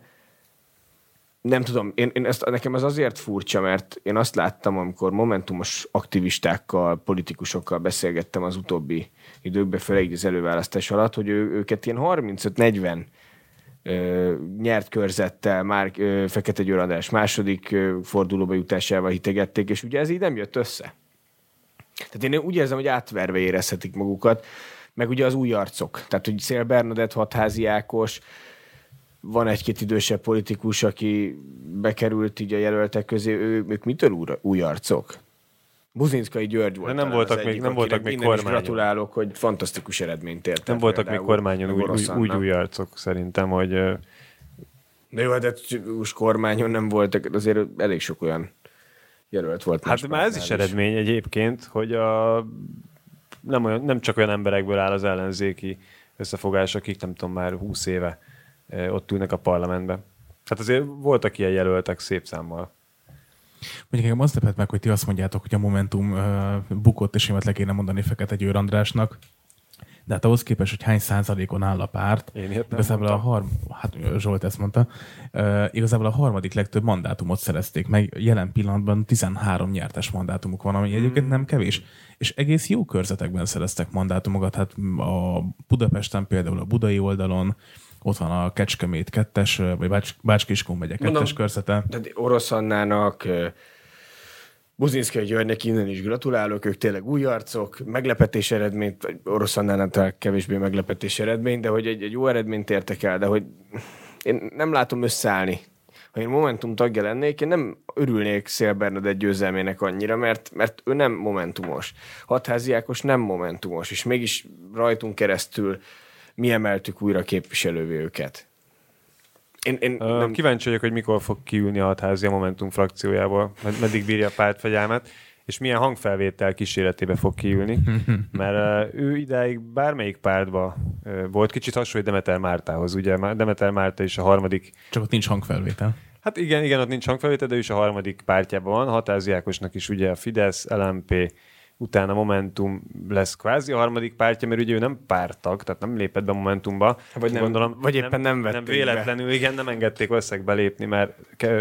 nem tudom, én, én ezt, nekem ez azért furcsa, mert én azt láttam, amikor momentumos aktivistákkal, politikusokkal beszélgettem az utóbbi időkben, főleg az előválasztás alatt, hogy ő, őket ilyen 35-40 ö, nyert körzettel már ö, Fekete Győr András második ö, fordulóba jutásával hitegették, és ugye ez így nem jött össze. Tehát én úgy érzem, hogy átverve érezhetik magukat, meg ugye az új arcok. Tehát, hogy Szél Bernadett, Hatházi Ákos, van egy-két idősebb politikus, aki bekerült így a jelöltek közé, ő, ők mitől új, új arcok? Buzinskai György volt. De nem voltak az még- egyik, nem voltak még is kormányon. Gratulálok, hogy fantasztikus eredményt ért. Nem voltak még kormányon úgy, úgy, úgy új arcok szerintem, hogy De jó, de most kormányon nem voltak, azért elég sok olyan jelölt volt. Hát már ez is pártnál eredmény egyébként, hogy a, nem, olyan, nem csak olyan emberekből áll az ellenzéki összefogás, akik nem tudom, már 20 éve ott ülnek a parlamentben. Hát azért voltak ilyen jelöltek szép számmal. Mondjuk engem azt lepett meg, hogy ti azt mondjátok, hogy a Momentum uh, bukott, és émet le kéne mondani Fekete Győr Andrásnak. De hát ahhoz képest, hogy hány százalékon áll a párt, Én ilyet nem igazából a mondtam. harm, hát Zsolt ezt mondta, uh, igazából a harmadik legtöbb mandátumot szerezték meg. Jelen pillanatban 13 nyertes mandátumuk van, ami egyébként nem kevés. És egész jó körzetekben szereztek mandátumokat. Hát a Budapesten például a budai oldalon, ott van a Kecskemét kettes, vagy Bács, Bács-Kiskun megye kettes Mondom, körzete. Tehát Orosz Annának, ö, Buzinszkai Györgynek innen is gratulálok, ők tényleg új arcok, meglepetés eredményt, Orosz Annánál talán kevésbé meglepetés eredmény, de hogy egy, egy jó eredményt értek el, de hogy én nem látom összeállni. Ha én Momentum tagja lennék, én nem örülnék Szél Bernadett győzelmének annyira, mert, mert ő nem momentumos. Hatházi Ákos nem momentumos, és mégis rajtunk keresztül mi emeltük újra képviselővé őket. Én, én Ö, nem, Kíváncsi vagyok, hogy mikor fog kiülni a hatházi a Momentum frakciójából, med- meddig bírja a pártfegyelmet, és milyen hangfelvétel kíséretébe fog kiülni, mert ö, ő idáig bármelyik pártba ö, volt, kicsit hasonlít Demeter Mártához, ugye Demeter Márta is a harmadik Csak ott nincs hangfelvétel. Hát igen, igen, ott nincs hangfelvétel, de ő is a harmadik pártjában van. Hatázi Ákosnak is ugye a Fidesz, LMP, utána Momentum lesz kvázi a harmadik pártja, mert ugye ő nem pártag, tehát nem lépett be Momentumba. Vagy nem- vagy éppen nem Nem be. véletlenül, igen, nem engedték valószínűleg belépni, mert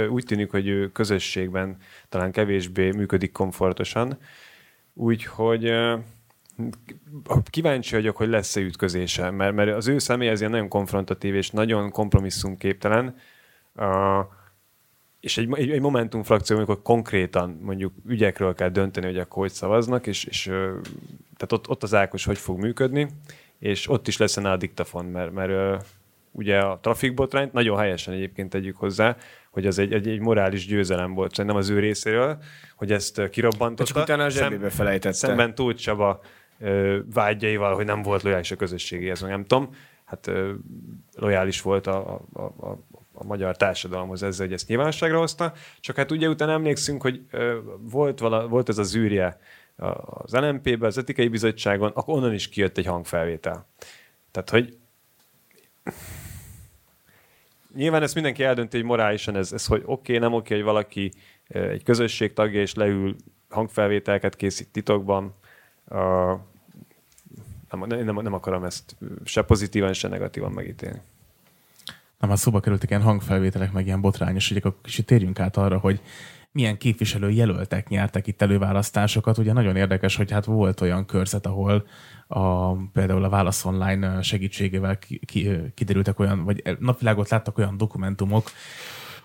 úgy tűnik, hogy ő közösségben talán kevésbé működik komfortosan. Úgyhogy kíváncsi vagyok, hogy lesz-e ütközése, mert, mert az ő személy az ilyen nagyon konfrontatív és nagyon kompromisszumképtelen. Uh, és egy, egy, egy Momentum frakció, amikor konkrétan mondjuk ügyekről kell dönteni, hogy akkor hogy szavaznak, és, és tehát ott, ott az Ákos hogy fog működni, és ott is lesz a diktafon, mert, mert ugye a trafikbotrányt nagyon helyesen egyébként tegyük hozzá, hogy az egy, egy, egy morális győzelem volt, szerintem az ő részéről, hogy ezt kirobbantotta. Csak utána a zsebébe felejtette. Szemben Tóth Csaba vágyaival, hogy nem volt lojális a közösségéhez, nem tudom, hát lojális volt a, a, a, a magyar társadalomhoz ezzel, hogy ezt nyilvánosságra hozta, csak hát ugye utána emlékszünk, hogy volt, vala, volt ez a zűrje az LMP-ben, az etikai bizottságon, akkor onnan is kijött egy hangfelvétel. Tehát, hogy nyilván ezt mindenki eldönti, hogy morálisan ez, ez hogy oké, okay, nem oké, okay, hogy valaki egy közösség tagja és leül hangfelvételket készít titokban. Nem, nem, nem akarom ezt se pozitívan, se negatívan megítélni. Na, már szóba kerültek ilyen hangfelvételek, meg ilyen botrányos ügyek, akkor kicsit térjünk át arra, hogy milyen képviselő jelöltek nyertek itt előválasztásokat. Ugye nagyon érdekes, hogy hát volt olyan körzet, ahol a, például a Válasz Online segítségével ki, ki, kiderültek olyan, vagy napvilágot láttak olyan dokumentumok,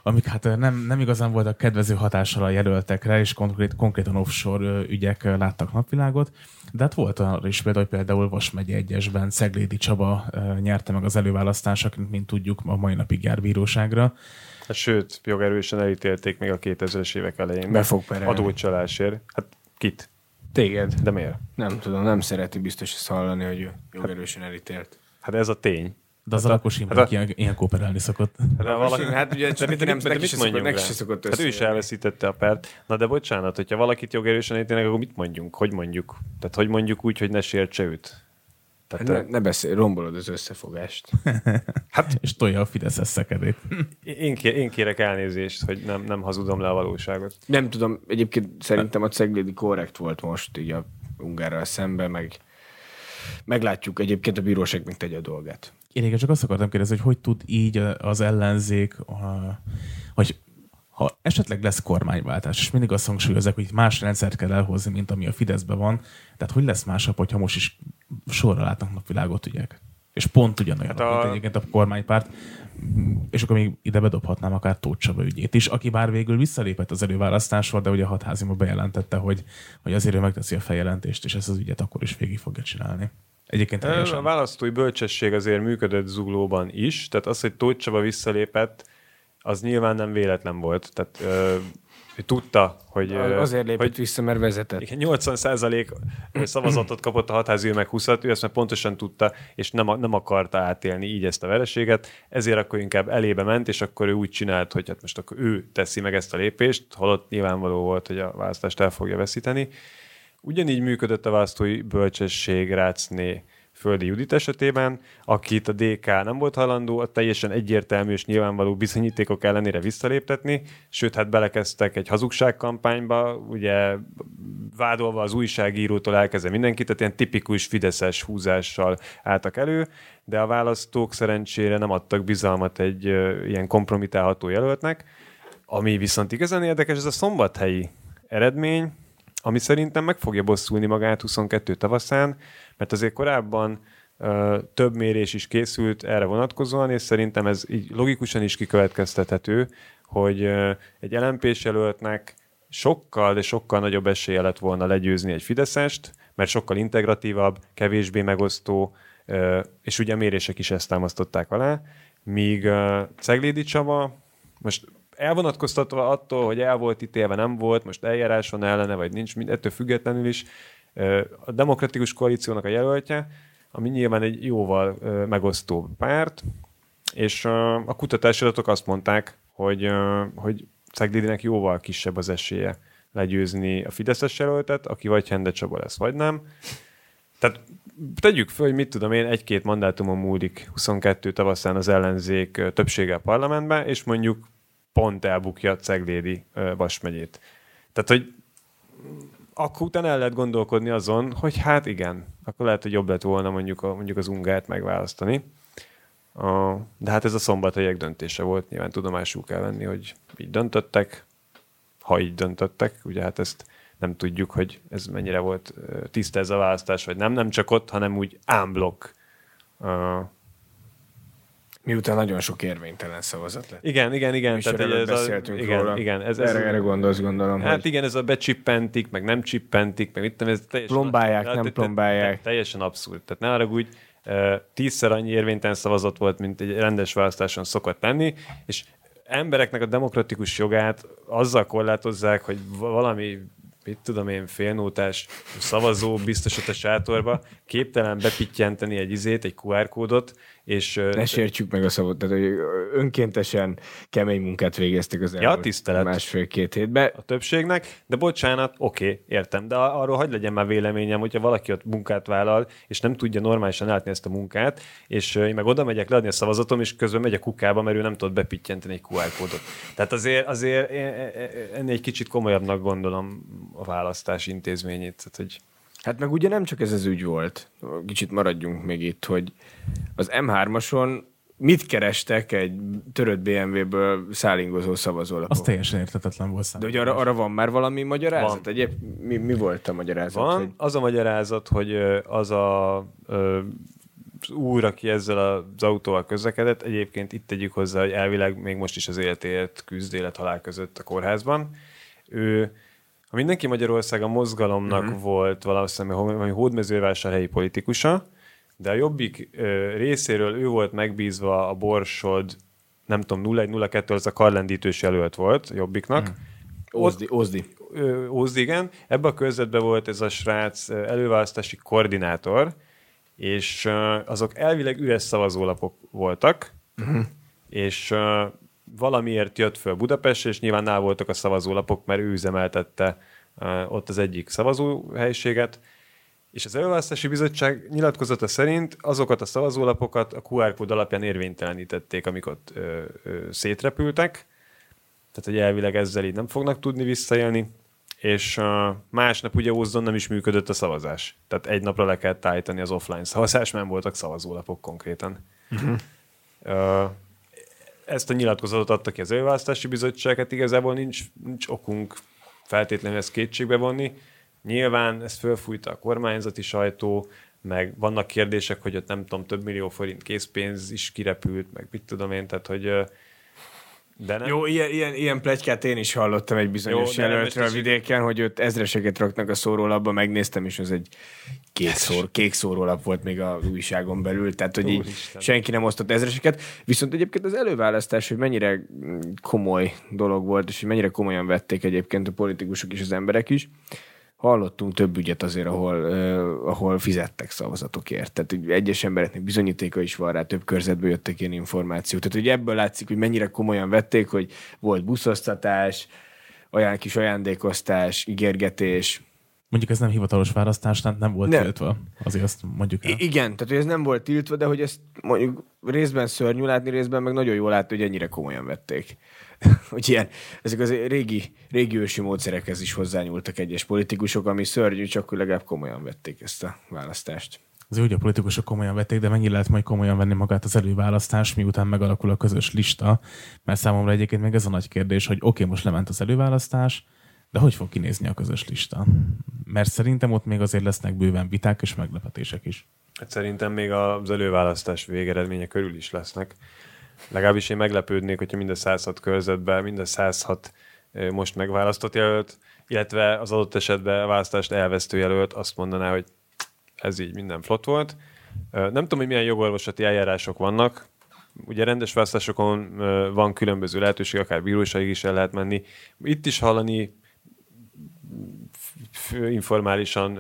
amik hát nem, nem igazán voltak kedvező hatással a jelöltekre, és konkrét, konkrétan offshore ügyek láttak napvilágot. De hát volt olyan is például, hogy például Vas megye egyesben Szeglédi Csaba nyerte meg az előválasztásokat, mint tudjuk, a mai napig jár bíróságra. Hát, sőt, jogerősen elítélték még a 2000-es évek elején. Be fog perelni. Adócsalásért. Hát kit? Téged. De miért? Nem tudom, nem szereti biztos ezt hallani, hogy jogerősen elítélt. Hát ez a tény. De az hát a lakos hát a... ilyen, ilyen kooperálni szokott. Hát, valaki, hát ugye csak neki nem, neki mit mondjunk neki szokott Hát ő is elveszítette a pert. Na de bocsánat, hogyha valakit jogerősen ítélnek, akkor mit mondjunk? Hogy mondjuk? Tehát hogy mondjuk úgy, hogy ne sértse őt? Tehát, ne, ne beszélj, rombolod az összefogást. hát, és tolja a Fidesz szekedét. én, kér, én kérek elnézést, hogy nem, nem hazudom le a valóságot. Nem tudom, egyébként szerintem a Ceglédi korrekt volt most így a Ungárral szemben, meg meglátjuk egyébként a bíróság még tegye a dolgát. Én igen, csak azt akartam kérdezni, hogy hogy tud így az ellenzék, hogy ha esetleg lesz kormányváltás, és mindig azt hangsúlyozok, hogy más rendszert kell elhozni, mint ami a Fideszben van, tehát hogy lesz másabb, hogyha most is sorra látnak napvilágot ügyek? És pont ugyanolyan, hát a... mint egyébként a kormánypárt, és akkor még ide bedobhatnám akár Tóth Csaba ügyét is, aki bár végül visszalépett az előválasztásról, de ugye a hatházima bejelentette, hogy, hogy azért ő megteszi a feljelentést, és ezt az ügyet akkor is végig fogja csinálni. Egyébként A választói bölcsesség azért működött zuglóban is, tehát az, hogy Tóth Csaba visszalépett, az nyilván nem véletlen volt. Tehát ö, ő tudta, hogy... Azért lépett hogy, vissza, mert vezetett. 80% szavazatot kapott a hatházi, meg 20 ő ezt már pontosan tudta, és nem, nem akarta átélni így ezt a vereséget, ezért akkor inkább elébe ment, és akkor ő úgy csinált, hogy hát most akkor ő teszi meg ezt a lépést, holott nyilvánvaló volt, hogy a választást el fogja veszíteni. Ugyanígy működött a választói bölcsesség Rácné Földi Judit esetében, akit a DK nem volt hajlandó a teljesen egyértelmű és nyilvánvaló bizonyítékok ellenére visszaléptetni, sőt, hát belekezdtek egy hazugságkampányba, ugye vádolva az újságírótól elkezdve mindenkit, tehát ilyen tipikus fideszes húzással álltak elő, de a választók szerencsére nem adtak bizalmat egy ilyen kompromitálható jelöltnek, ami viszont igazán érdekes, ez a szombathelyi eredmény, ami szerintem meg fogja bosszulni magát 22 tavaszán, mert azért korábban ö, több mérés is készült erre vonatkozóan, és szerintem ez így logikusan is kikövetkeztethető, hogy ö, egy lmp jelöltnek sokkal, de sokkal nagyobb esélye lett volna legyőzni egy Fideszest, mert sokkal integratívabb, kevésbé megosztó, ö, és ugye a mérések is ezt támasztották alá, míg Ceglédi Csaba, most elvonatkoztatva attól, hogy el volt ítélve, nem volt, most eljárás van ellene, vagy nincs, ettől függetlenül is a demokratikus koalíciónak a jelöltje, ami nyilván egy jóval megosztó párt, és a kutatási adatok azt mondták, hogy, hogy Szeglédinek jóval kisebb az esélye legyőzni a Fideszes jelöltet, aki vagy Hende Csaba lesz, vagy nem. Tehát tegyük föl, hogy mit tudom én, egy-két mandátumon múlik 22 tavaszán az ellenzék többsége a parlamentben, és mondjuk pont elbukja Ceglédi Vas megyét. Tehát, hogy akkor utána el lehet gondolkodni azon, hogy hát igen, akkor lehet, hogy jobb lett volna mondjuk, a, mondjuk az ungárt megválasztani. A, de hát ez a szombathelyek döntése volt, nyilván tudomásul kell venni, hogy így döntöttek, ha így döntöttek, ugye hát ezt nem tudjuk, hogy ez mennyire volt tiszta ez a választás, vagy nem, nem csak ott, hanem úgy ámblok Miután nagyon sok érvénytelen szavazat lett. Igen, igen, igen. És Tehát, ez a, beszéltünk igen, róla. igen, ez, ez, Erre, erre gondolsz, gondolom, Hát hogy... igen, ez a becsippentik, meg nem csippentik, meg mit tudom, ez teljesen... Plombálják, nem plombálják. te- Teljesen abszurd. Tehát ne arra úgy, tízszer annyi érvénytelen szavazat volt, mint egy rendes választáson szokott lenni, és embereknek a demokratikus jogát azzal korlátozzák, hogy va- valami mit tudom én, félnótás szavazó biztosat a sátorba, képtelen bepittyenteni egy izét, egy QR kódot, és Ne sértsük meg a szavot, tehát hogy önkéntesen kemény munkát végeztek az elmúlt tisztelet. másfél-két hétben. a többségnek, de bocsánat, oké, okay, értem, de arról hogy legyen már véleményem, hogyha valaki ott munkát vállal, és nem tudja normálisan látni ezt a munkát, és én meg oda megyek leadni a szavazatom, és közben megy a kukába, mert ő nem tud bepittyenteni egy QR kódot. Tehát azért, azért ennél egy kicsit komolyabbnak gondolom a választás intézményét. Tehát, hogy Hát meg ugye nem csak ez az ügy volt, kicsit maradjunk még itt, hogy az M3-ason mit kerestek egy törött BMW-ből szállingozó szavazólapok? Az teljesen értetetlen volt De számomra. hogy arra, arra van már valami magyarázat? Van. Egyéb, mi, mi volt a magyarázat? Van, Hogy... az a magyarázat, hogy az a az úr, aki ezzel az autóval közlekedett, egyébként itt tegyük hozzá, hogy elvileg még most is az életért küzd élet-halál között a kórházban. Ő, ha mindenki Magyarország a mozgalomnak uh-huh. volt valószínűleg valami hódmezővásárhelyi politikusa, de a Jobbik ö, részéről ő volt megbízva a Borsod, nem tudom, 0102, az a karlendítős jelölt volt a Jobbiknak. Uh-huh. Ózdi, Ózdi. Ö, Ózd, igen. Ebben a körzetben volt ez a srác előválasztási koordinátor, és azok elvileg üres szavazólapok voltak, uh-huh. és valamiért jött föl Budapestre, és nyilván nál voltak a szavazólapok, mert ő üzemeltette ö, ott az egyik szavazóhelyiséget, és az előválasztási bizottság nyilatkozata szerint azokat a szavazólapokat a QR kód alapján érvénytelenítették, amik ott ö, ö, szétrepültek, tehát hogy elvileg ezzel így nem fognak tudni visszaélni, és uh, másnap ugye Ózdon nem is működött a szavazás. Tehát egy napra le kellett állítani az offline szavazás, mert nem voltak szavazólapok konkrétan. Uh-huh. Uh, ezt a nyilatkozatot adta ki az előválasztási bizottság, igazából nincs, nincs okunk feltétlenül ezt kétségbe vonni. Nyilván ezt fölfújta a kormányzati sajtó, meg vannak kérdések, hogy ott nem tudom, több millió forint készpénz is kirepült, meg mit tudom én, tehát hogy de nem. Jó, ilyen, ilyen, ilyen plegykát én is hallottam egy bizonyos Jó, jelöltről a vidéken, hogy őt ezreseket raknak a szórólapba, megnéztem, és az egy kék, szór, kék szórólap volt még a újságon belül, tehát hogy így senki nem osztott ezreseket. Viszont egyébként az előválasztás, hogy mennyire komoly dolog volt, és hogy mennyire komolyan vették egyébként a politikusok és az emberek is, hallottunk több ügyet azért, ahol, uh, ahol fizettek szavazatokért. Tehát egyes embereknek bizonyítéka is van rá, több körzetből jöttek ilyen információk. Tehát hogy ebből látszik, hogy mennyire komolyan vették, hogy volt buszoztatás, olyan kis ajándékoztás, ígérgetés. Mondjuk ez nem hivatalos választás, tehát nem volt Nem. tiltva. Azért azt mondjuk el. Igen, tehát hogy ez nem volt tiltva, de hogy ezt mondjuk részben szörnyű látni, részben meg nagyon jól látni, hogy ennyire komolyan vették. hogy ilyen, ezek az régi, régi ősi módszerekhez is hozzányúltak egyes politikusok, ami szörnyű, csak hogy legalább komolyan vették ezt a választást. Az úgy a politikusok komolyan vették, de mennyire lehet majd komolyan venni magát az előválasztás, miután megalakul a közös lista, mert számomra egyébként még ez a nagy kérdés, hogy oké, okay, most lement az előválasztás, de hogy fog kinézni a közös lista? Mert szerintem ott még azért lesznek bőven viták és meglepetések is. Hát szerintem még az előválasztás végeredménye körül is lesznek. Legalábbis én meglepődnék, hogyha mind a 106 körzetben, mind a 106 ö, most megválasztott jelölt, illetve az adott esetben a választást elvesztő jelölt azt mondaná, hogy ez így minden flott volt. Nem tudom, hogy milyen jogorvosati eljárások vannak. Ugye rendes választásokon van különböző lehetőség, akár bíróságig is el lehet menni. Itt is hallani informálisan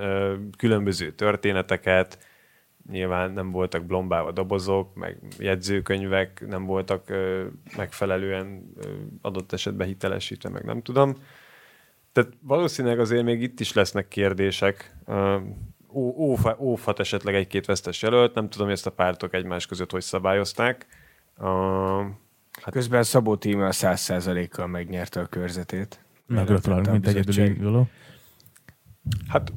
különböző történeteket, nyilván nem voltak blombálva dobozok, meg jegyzőkönyvek, nem voltak ö, megfelelően ö, adott esetben hitelesítve, meg nem tudom. Tehát valószínűleg azért még itt is lesznek kérdések. Ö, ófa- Óvhat esetleg egy-két vesztes jelölt, nem tudom, hogy ezt a pártok egymás között hogy szabályozták. Ö, Hát közben Szabó Tímea 100%-kal megnyerte a körzetét. Meggratulálunk, mint induló. Hát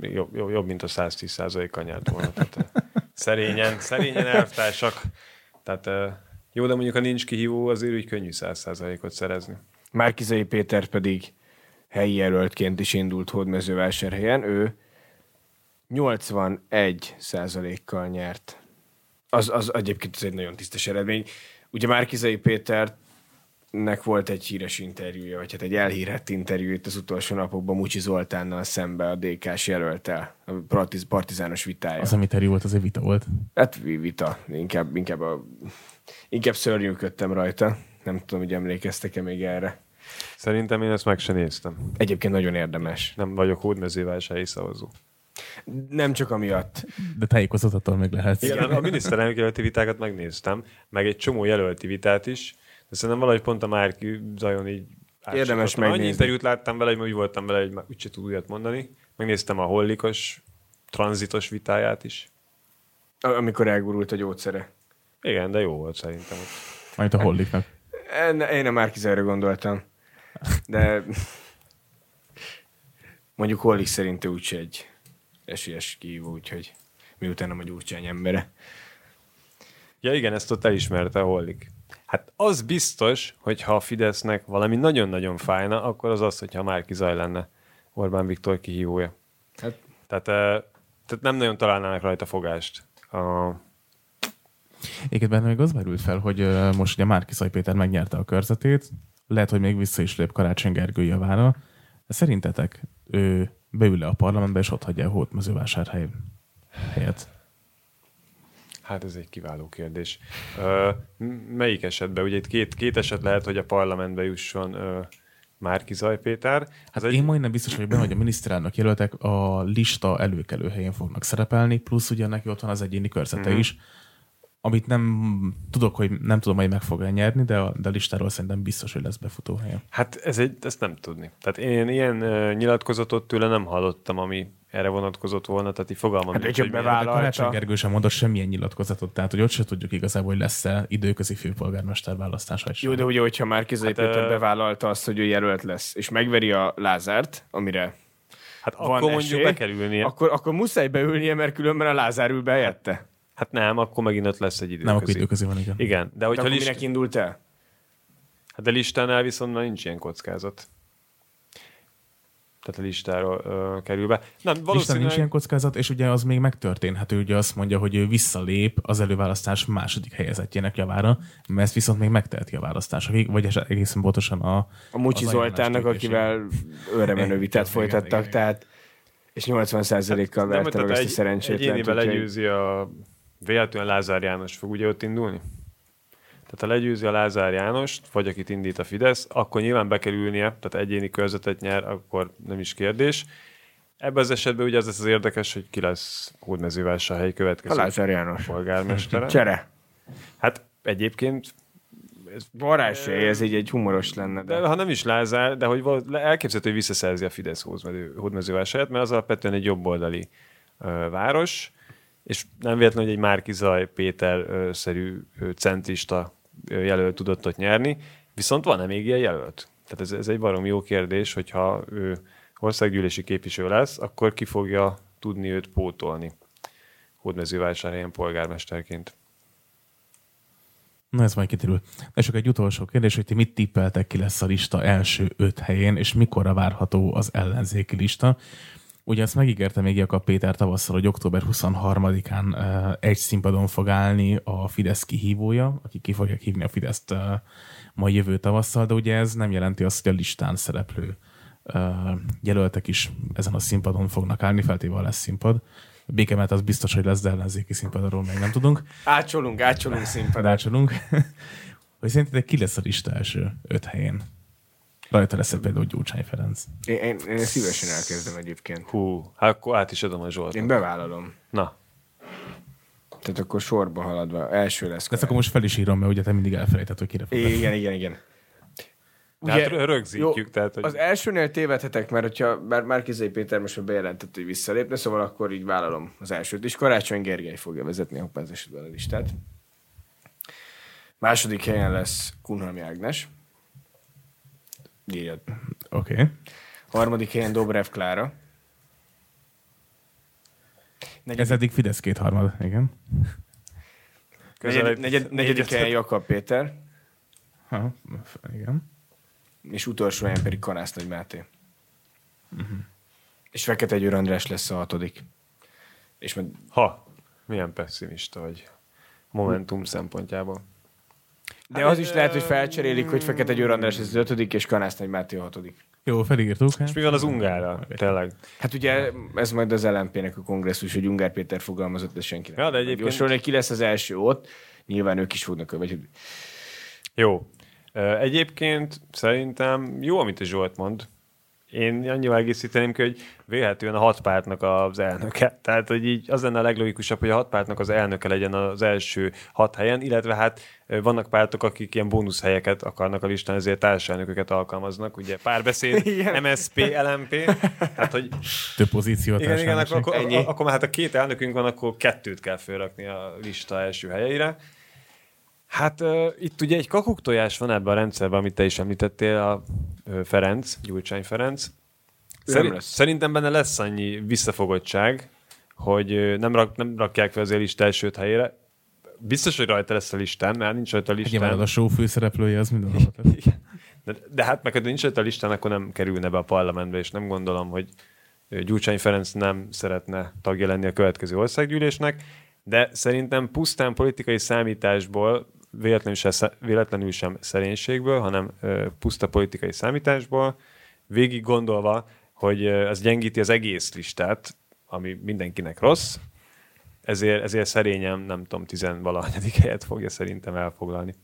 jobb, jobb, jobb mint a 110 százalékkal nyert volna. Tehát, szerényen, szerényen elvtársak. Tehát jó, de mondjuk ha nincs kihívó, azért úgy könnyű 100 százalékot szerezni. Márkizai Péter pedig helyi jelöltként is indult Hódmezővásárhelyen. Ő 81 százalékkal nyert az, az egyébként ez egy nagyon tisztes eredmény. Ugye Márkizai Péternek volt egy híres interjúja, vagy hát egy elhírett interjú itt az utolsó napokban Mucsi Zoltánnal szembe a DK-s jelöltel, a partiz, partizános vitája. Az, amit volt, az egy vita volt. Hát vita, inkább, inkább, a, inkább szörnyűködtem rajta. Nem tudom, hogy emlékeztek-e még erre. Szerintem én ezt meg sem néztem. Egyébként nagyon érdemes. Nem vagyok hódmezővásárhelyi szavazó. Nem csak amiatt. De tájékozatattól meg lehet. Igen, a miniszterelnök jelölti vitákat megnéztem, meg egy csomó jelölti vitát is, de szerintem valahogy pont a Márki Zajon így Érdemes Annyi megnézni. interjút láttam vele, hogy úgy voltam vele, hogy már úgyse tud újat mondani. Megnéztem a hollikos, tranzitos vitáját is. Amikor elgurult a gyógyszere. Igen, de jó volt szerintem. Majd a holliknak. Én a Márkizajra gondoltam. De mondjuk Hollik szerint ő úgyse egy esélyes kihívó, úgyhogy miután nem a gyurcsány embere. Ja igen, ezt ott elismerte a Hollik. Hát az biztos, hogy ha a Fidesznek valami nagyon-nagyon fájna, akkor az az, hogyha Márki Zaj lenne Orbán Viktor kihívója. Hát, Tehát, eh, tehát nem nagyon találnának rajta fogást. A, Éket benne még az merült fel, hogy most ugye Márki Péter megnyerte a körzetét, lehet, hogy még vissza is lép Karácsony Gergő javára, de szerintetek ő beül le a parlamentbe, és ott hagyja a hódmezővásárhely helyet? Hát ez egy kiváló kérdés. Ö, melyik esetben? Ugye itt két, két eset lehet, hogy a parlamentbe jusson ö, Márki Zaj Péter. Hát egy, Én majdnem biztos vagyok benne, hogy a miniszterelnök jelöltek a lista előkelő helyén fognak szerepelni, plusz ugye neki ott van az egyéni körzete Mhm. is, amit nem tudok, hogy nem tudom, hogy meg fog nyerni, de a, de a listáról szerintem biztos, hogy lesz befutó helye. Hát ez egy, ezt nem tudni. Tehát én ilyen uh, nyilatkozatot tőle nem hallottam, ami erre vonatkozott volna, tehát így fogalmam Hát, nincs, hogy De bevállalta. Karácsony Gergő sem mondott semmilyen nyilatkozatot, tehát hogy ott se tudjuk igazából, hogy lesz-e időközi főpolgármester választás, vagy sem. jó, de ugye, hogyha Márkizai Hát, hát, ö- bevállalta azt, hogy ő jelölt lesz, és megveri a Lázárt, amire Hát van akkor mondjuk esély, be kell ülnie. Akkor, akkor muszáj beülnie, mert különben a Lázár ül be helyette. Hát nem, akkor megint ott lesz egy időközi. Nem, akkor időközi van, igen. Igen, de De hogyha akkor list... minek indult el? hát de listánál viszont már nincs ilyen kockázat. Tehát a listáról ö, kerül be. Nem, Listán valószínűleg... nincs ilyen kockázat, és ugye az még megtörténhet. Ő ugye azt mondja, hogy ő visszalép az előválasztás második helyezettjének javára, mert ezt viszont még megteheti a választásokig, vagy eset- egészen pontosan a... A Mucsi Zoltánnak, akivel őremenő vitát folytattak, igen, igen. tehát és 80%-kal Nem, verte meg ezt a egy, szerencsét. egyénivel legyőzi a... Véletlenül Lázár János fog ugye ott indulni? Tehát ha legyőzi a Lázár Jánost, vagy akit indít a Fidesz, akkor nyilván be kell ülnie, tehát egyéni körzetet nyer, akkor nem is kérdés. Ebben az esetben ugye az lesz az érdekes, hogy ki lesz Hódmezővásárhelyi A következő Lázár János. polgármestere. Csere. Hát egyébként, Varázsé, ez így egy humoros lenne. de De... ha nem is Lázár, de hogy elképzelhető, hogy visszaszerzi a Fidesz Hódmező- Hódmezővásárhelyet, mert az alapvetően egy jobboldali ö, város, és nem véletlen, hogy egy Márki Zaj Péter-szerű centrista ö, jelölt tudott ott nyerni, viszont van-e még ilyen jelölt? Tehát ez, ez egy barom jó kérdés, hogyha ő országgyűlési képviselő lesz, akkor ki fogja tudni őt pótolni Hódmezővásárhelyen polgármesterként. Na ez majd kiderül. És csak egy utolsó kérdés, hogy ti mit tippeltek, ki lesz a lista első öt helyén, és mikorra várható az ellenzéki lista? Ugye ezt megígérte még Jakab Péter tavasszal, hogy október 23-án uh, egy színpadon fog állni a Fidesz kihívója, aki ki fogják hívni a Fideszt majd jövő tavasszal, de ugye ez nem jelenti azt, hogy a listán szereplő jelöltek is ezen a színpadon fognak állni, feltéve lesz színpad. Békemet az biztos, hogy lesz, de ellenzéki színpadról még nem tudunk. Átcsolunk, átcsolunk színpadon. Rácsolunk. hogy szerintetek ki lesz a lista első öt helyén? Rajta lesz például Gyurcsány Ferenc. Én, én, én szívesen elkezdem egyébként. Hú, hát akkor át is adom a Zsoltnak. Én bevállalom. Na, Tehát akkor sorba haladva. Első lesz. De ezt akkor most fel is írom, mert ugye te mindig elfelejtett, hogy kire lenni. Igen, igen, igen. De hát rö- rögzítjük, tehát, hogy- Az elsőnél tévedhetek, mert hogyha bár Márkizai Péter most már bejelentett, hogy visszalépne, szóval akkor így vállalom az elsőt is. Karácsony Gergely fogja vezetni a az esetben a listát. Második helyen lesz Kunhalmi Ágnes. Oké. Okay. Harmadik helyen Dobrev Klára. Ez Negyedik, eddig Fidesz kétharmad, igen. negyed, egy- negyed, negyedik helyen Jakab Péter, Ha, igen. és utolsó helyen pedig Kanász Nagy Máté. Mhm. És Fekete Győr András lesz a hatodik. És meg Ha, milyen pessimista vagy. Momentum szempontjából. De az is lehet, hogy felcserélik, hogy Fekete Győr András ez az ötödik, és Kanász Nagy Máté a hatodik. Jó, felírtuk. Hát. És mi van az Ungárral? Tényleg. Hát ugye ez majd az LMP-nek a kongresszus, hogy Ungár Péter fogalmazott, de senki nem. Ja, de egyébként- Jósolni, ki lesz az első ott, nyilván ők is fognak, vagy Jó. Egyébként szerintem jó, amit a Zsolt mond. Én annyival egészíteném ki, hogy vélhetően a hat pártnak az elnöke. Tehát, hogy így az lenne a leglogikusabb, hogy a hat pártnak az elnöke legyen az első hat helyen, illetve hát vannak pártok, akik ilyen bónuszhelyeket akarnak a listán, ezért társelnököket alkalmaznak. Ugye párbeszéd, Igen. MSP, LMP. Tehát, hogy Több pozíció a igen, igen, akkor, akkor, akkor már hát a két elnökünk van, akkor kettőt kell fölrakni a lista első helyeire. Hát uh, itt ugye egy kakuktojás van ebben a rendszerben, amit te is említettél, a Ferenc, Gyurcsány Ferenc. Szerint, szerintem benne lesz annyi visszafogottság, hogy nem, rak, nem rakják fel az a lista első öt helyére. Biztos, hogy rajta lesz a listán, mert nincs rajta a Ugye listán. marad a show főszereplője, az minden alapvető. Igen. De, de hát meg ha nincs rajta a listán, akkor nem kerülne be a parlamentbe, és nem gondolom, hogy Gyurcsány Ferenc nem szeretne tagja lenni a következő országgyűlésnek, de szerintem pusztán politikai számításból, véletlenül, se, véletlenül sem szerénységből, hanem puszta politikai számításból, végig gondolva, hogy ez gyengíti az egész listát, ami mindenkinek rossz, ezért, ezért szerényen, nem tudom, tizenvalahanyadik helyet fogja szerintem elfoglalni.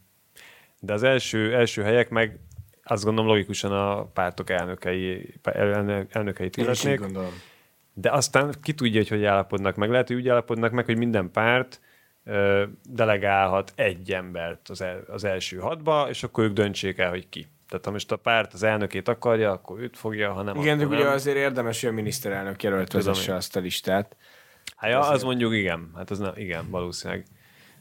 De az első, első helyek meg azt gondolom logikusan a pártok elnökei, elnö- elnökeit illetnék. De aztán ki tudja, hogy hogy állapodnak meg. Lehet, hogy úgy állapodnak meg, hogy minden párt delegálhat egy embert az, el, az első hatba, és akkor ők döntsék el, hogy ki. Tehát ha most a párt az elnökét akarja, akkor őt fogja, ha nem, Igen, de ugye nem. azért érdemes, hogy a miniszterelnök jelölt vezesse azt a listát. Hát ja, az mondjuk igen. Hát az nem, igen, valószínűleg.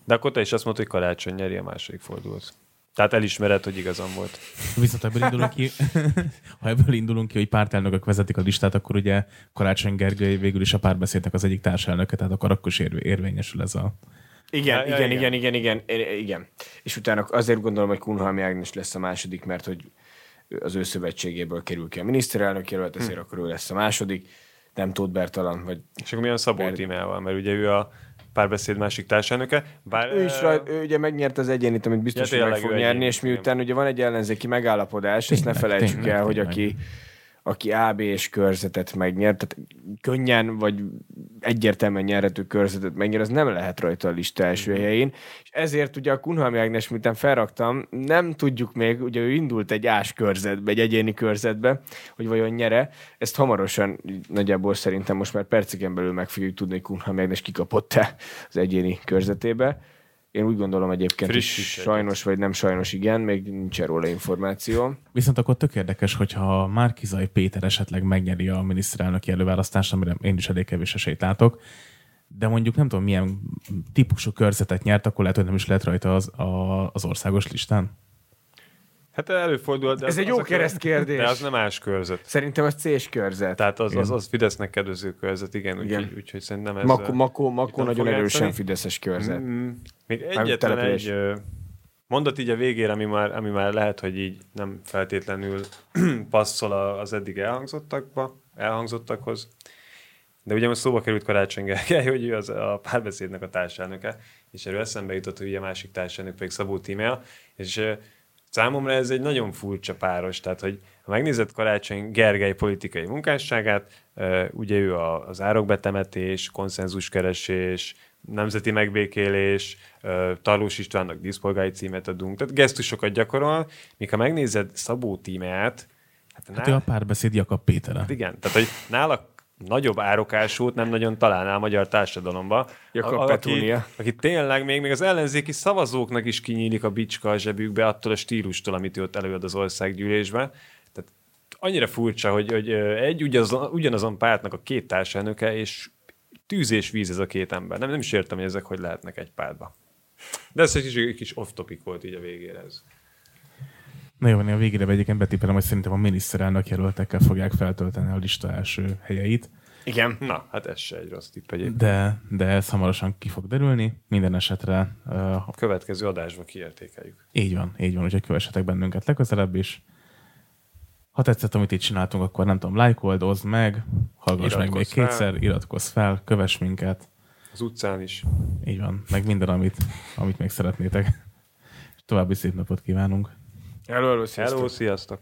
De akkor te is azt mondtad, hogy karácsony nyeri a második fordulót. Tehát elismered, hogy igazam volt. Viszont ebből indulunk ki, ha ebből indulunk ki, hogy pártelnökök vezetik a listát, akkor ugye Karácsony Gergely végül is a párbeszédnek az egyik társelnöke, tehát akkor akkor is érv- érvényesül ez a... Igen, Ja, igen, igen. igen, igen, igen, igen, igen. És utána azért gondolom, hogy Kunhalmi Ágnes lesz a második, mert hogy az ő szövetségéből kerül ki a miniszterelnök jelölt, ezért akkor ő lesz a második, nem Tóth Bertalan, vagy És akkor mi a Szabó Mert- Tímával? Mert ugye ő a párbeszéd másik társelnöke. Bár, ő is rajt, ő ugye megnyerte az egyénit, amit biztos, Ja, hogy meg fog nyerni, és miután ugye van egy ellenzéki megállapodás, ezt ne felejtsük tényleg, el, hogy tényleg. aki, aki AB és körzetet megnyert, tehát könnyen vagy egyértelműen nyerhető körzetet megnyer, az nem lehet rajta a lista első Mhm. helyén. És ezért ugye a Kunhalmi Ágnes, miután felraktam, nem tudjuk még, ugye ő indult egy ás körzetbe, egy egyéni körzetbe, hogy vajon nyere. Ezt hamarosan nagyjából szerintem most már perceken belül meg fogjuk tudni, hogy Kunhalmi Ágnes kikapott-e az egyéni körzetébe. Én úgy gondolom egyébként, hogy Frissíts egyet. sajnos vagy nem sajnos igen, még nincsen róla információ. Viszont akkor tök érdekes, hogyha Márkizai Péter esetleg megnyeri a miniszterelnöki előválasztást, amire én is elég kevés esélyt látok, de mondjuk nem tudom, milyen típusú körzetet nyert, akkor lehet, hogy nem is lehet rajta az, a, az országos listán. Hát előfordul, de Ez az, egy jó kör- keresztkérdés. De az nem más körzet. Szerintem az C-s körzet. Tehát az, az, az Fidesznek kedvező körzet, igen. Igen. Úgyhogy úgy, szerintem ez... Makó, Makó, Makó nagyon erősen játszani. fideszes körzet. Mm, még Nem egyetlen egy mondat így a végére, ami már, ami már lehet, hogy így nem feltétlenül passzol a- az eddig elhangzottakba, elhangzottakhoz. De ugye most szóba került Karácsony Gergely, hogy ő az a párbeszédnek a társelnöke, és erről eszembe jutott, hogy ugye a másik társelnök pedig Szabó Tímea, és számomra ez egy nagyon furcsa páros, tehát hogy ha megnézed Karácsony Gergely politikai munkásságát, ugye ő az árokbetemetés, konszenzuskeresés, nemzeti megbékélés, ö, Tarlós Istvánnak díszpolgári címet adunk, tehát gesztusokat gyakorol, míg ha megnézed Szabó Tímeát, hát, Hát ná- ő a párbeszéd Jakab Pétere. Hát igen, tehát hogy nála nagyobb árokásút nem nagyon találnál a magyar társadalomba. Jakab A- Petúnia. Aki, aki tényleg még, még az ellenzéki szavazóknak is kinyílik a bicska a zsebükbe attól a stílustól, amit ő ott előad az országgyűlésbe. Tehát annyira furcsa, hogy, hogy egy ugyanazon, ugyanazon pártnak a két társelnöke, és tűz és víz ez a két ember. Nem, nem is értem, hogy ezek hogy lehetnek egy pártba. De ez egy kis, egy kis off-topic volt így a végére ez. Na jó, a végére egyébként betippelem, hogy szerintem a miniszterelnök jelöltekkel fogják feltölteni a lista első helyeit, Igen. Na, hát ez se egy rossz tipp egyébként. de, de ez hamarosan ki fog derülni. Minden esetre uh, A következő adásban kiértékeljük. így van, így van, úgyhogy kövessetek bennünket legközelebb is. Ha tetszett, amit itt csináltunk, akkor nem tudom, lájkold, oszd meg, hallgass meg még fel. kétszer, iratkozz fel, kövess minket, Az utcán is. Így van, meg minden, amit, amit még szeretnétek. További szép napot kívánunk. Hello, hello, sziasztok. Hello, sziasztok!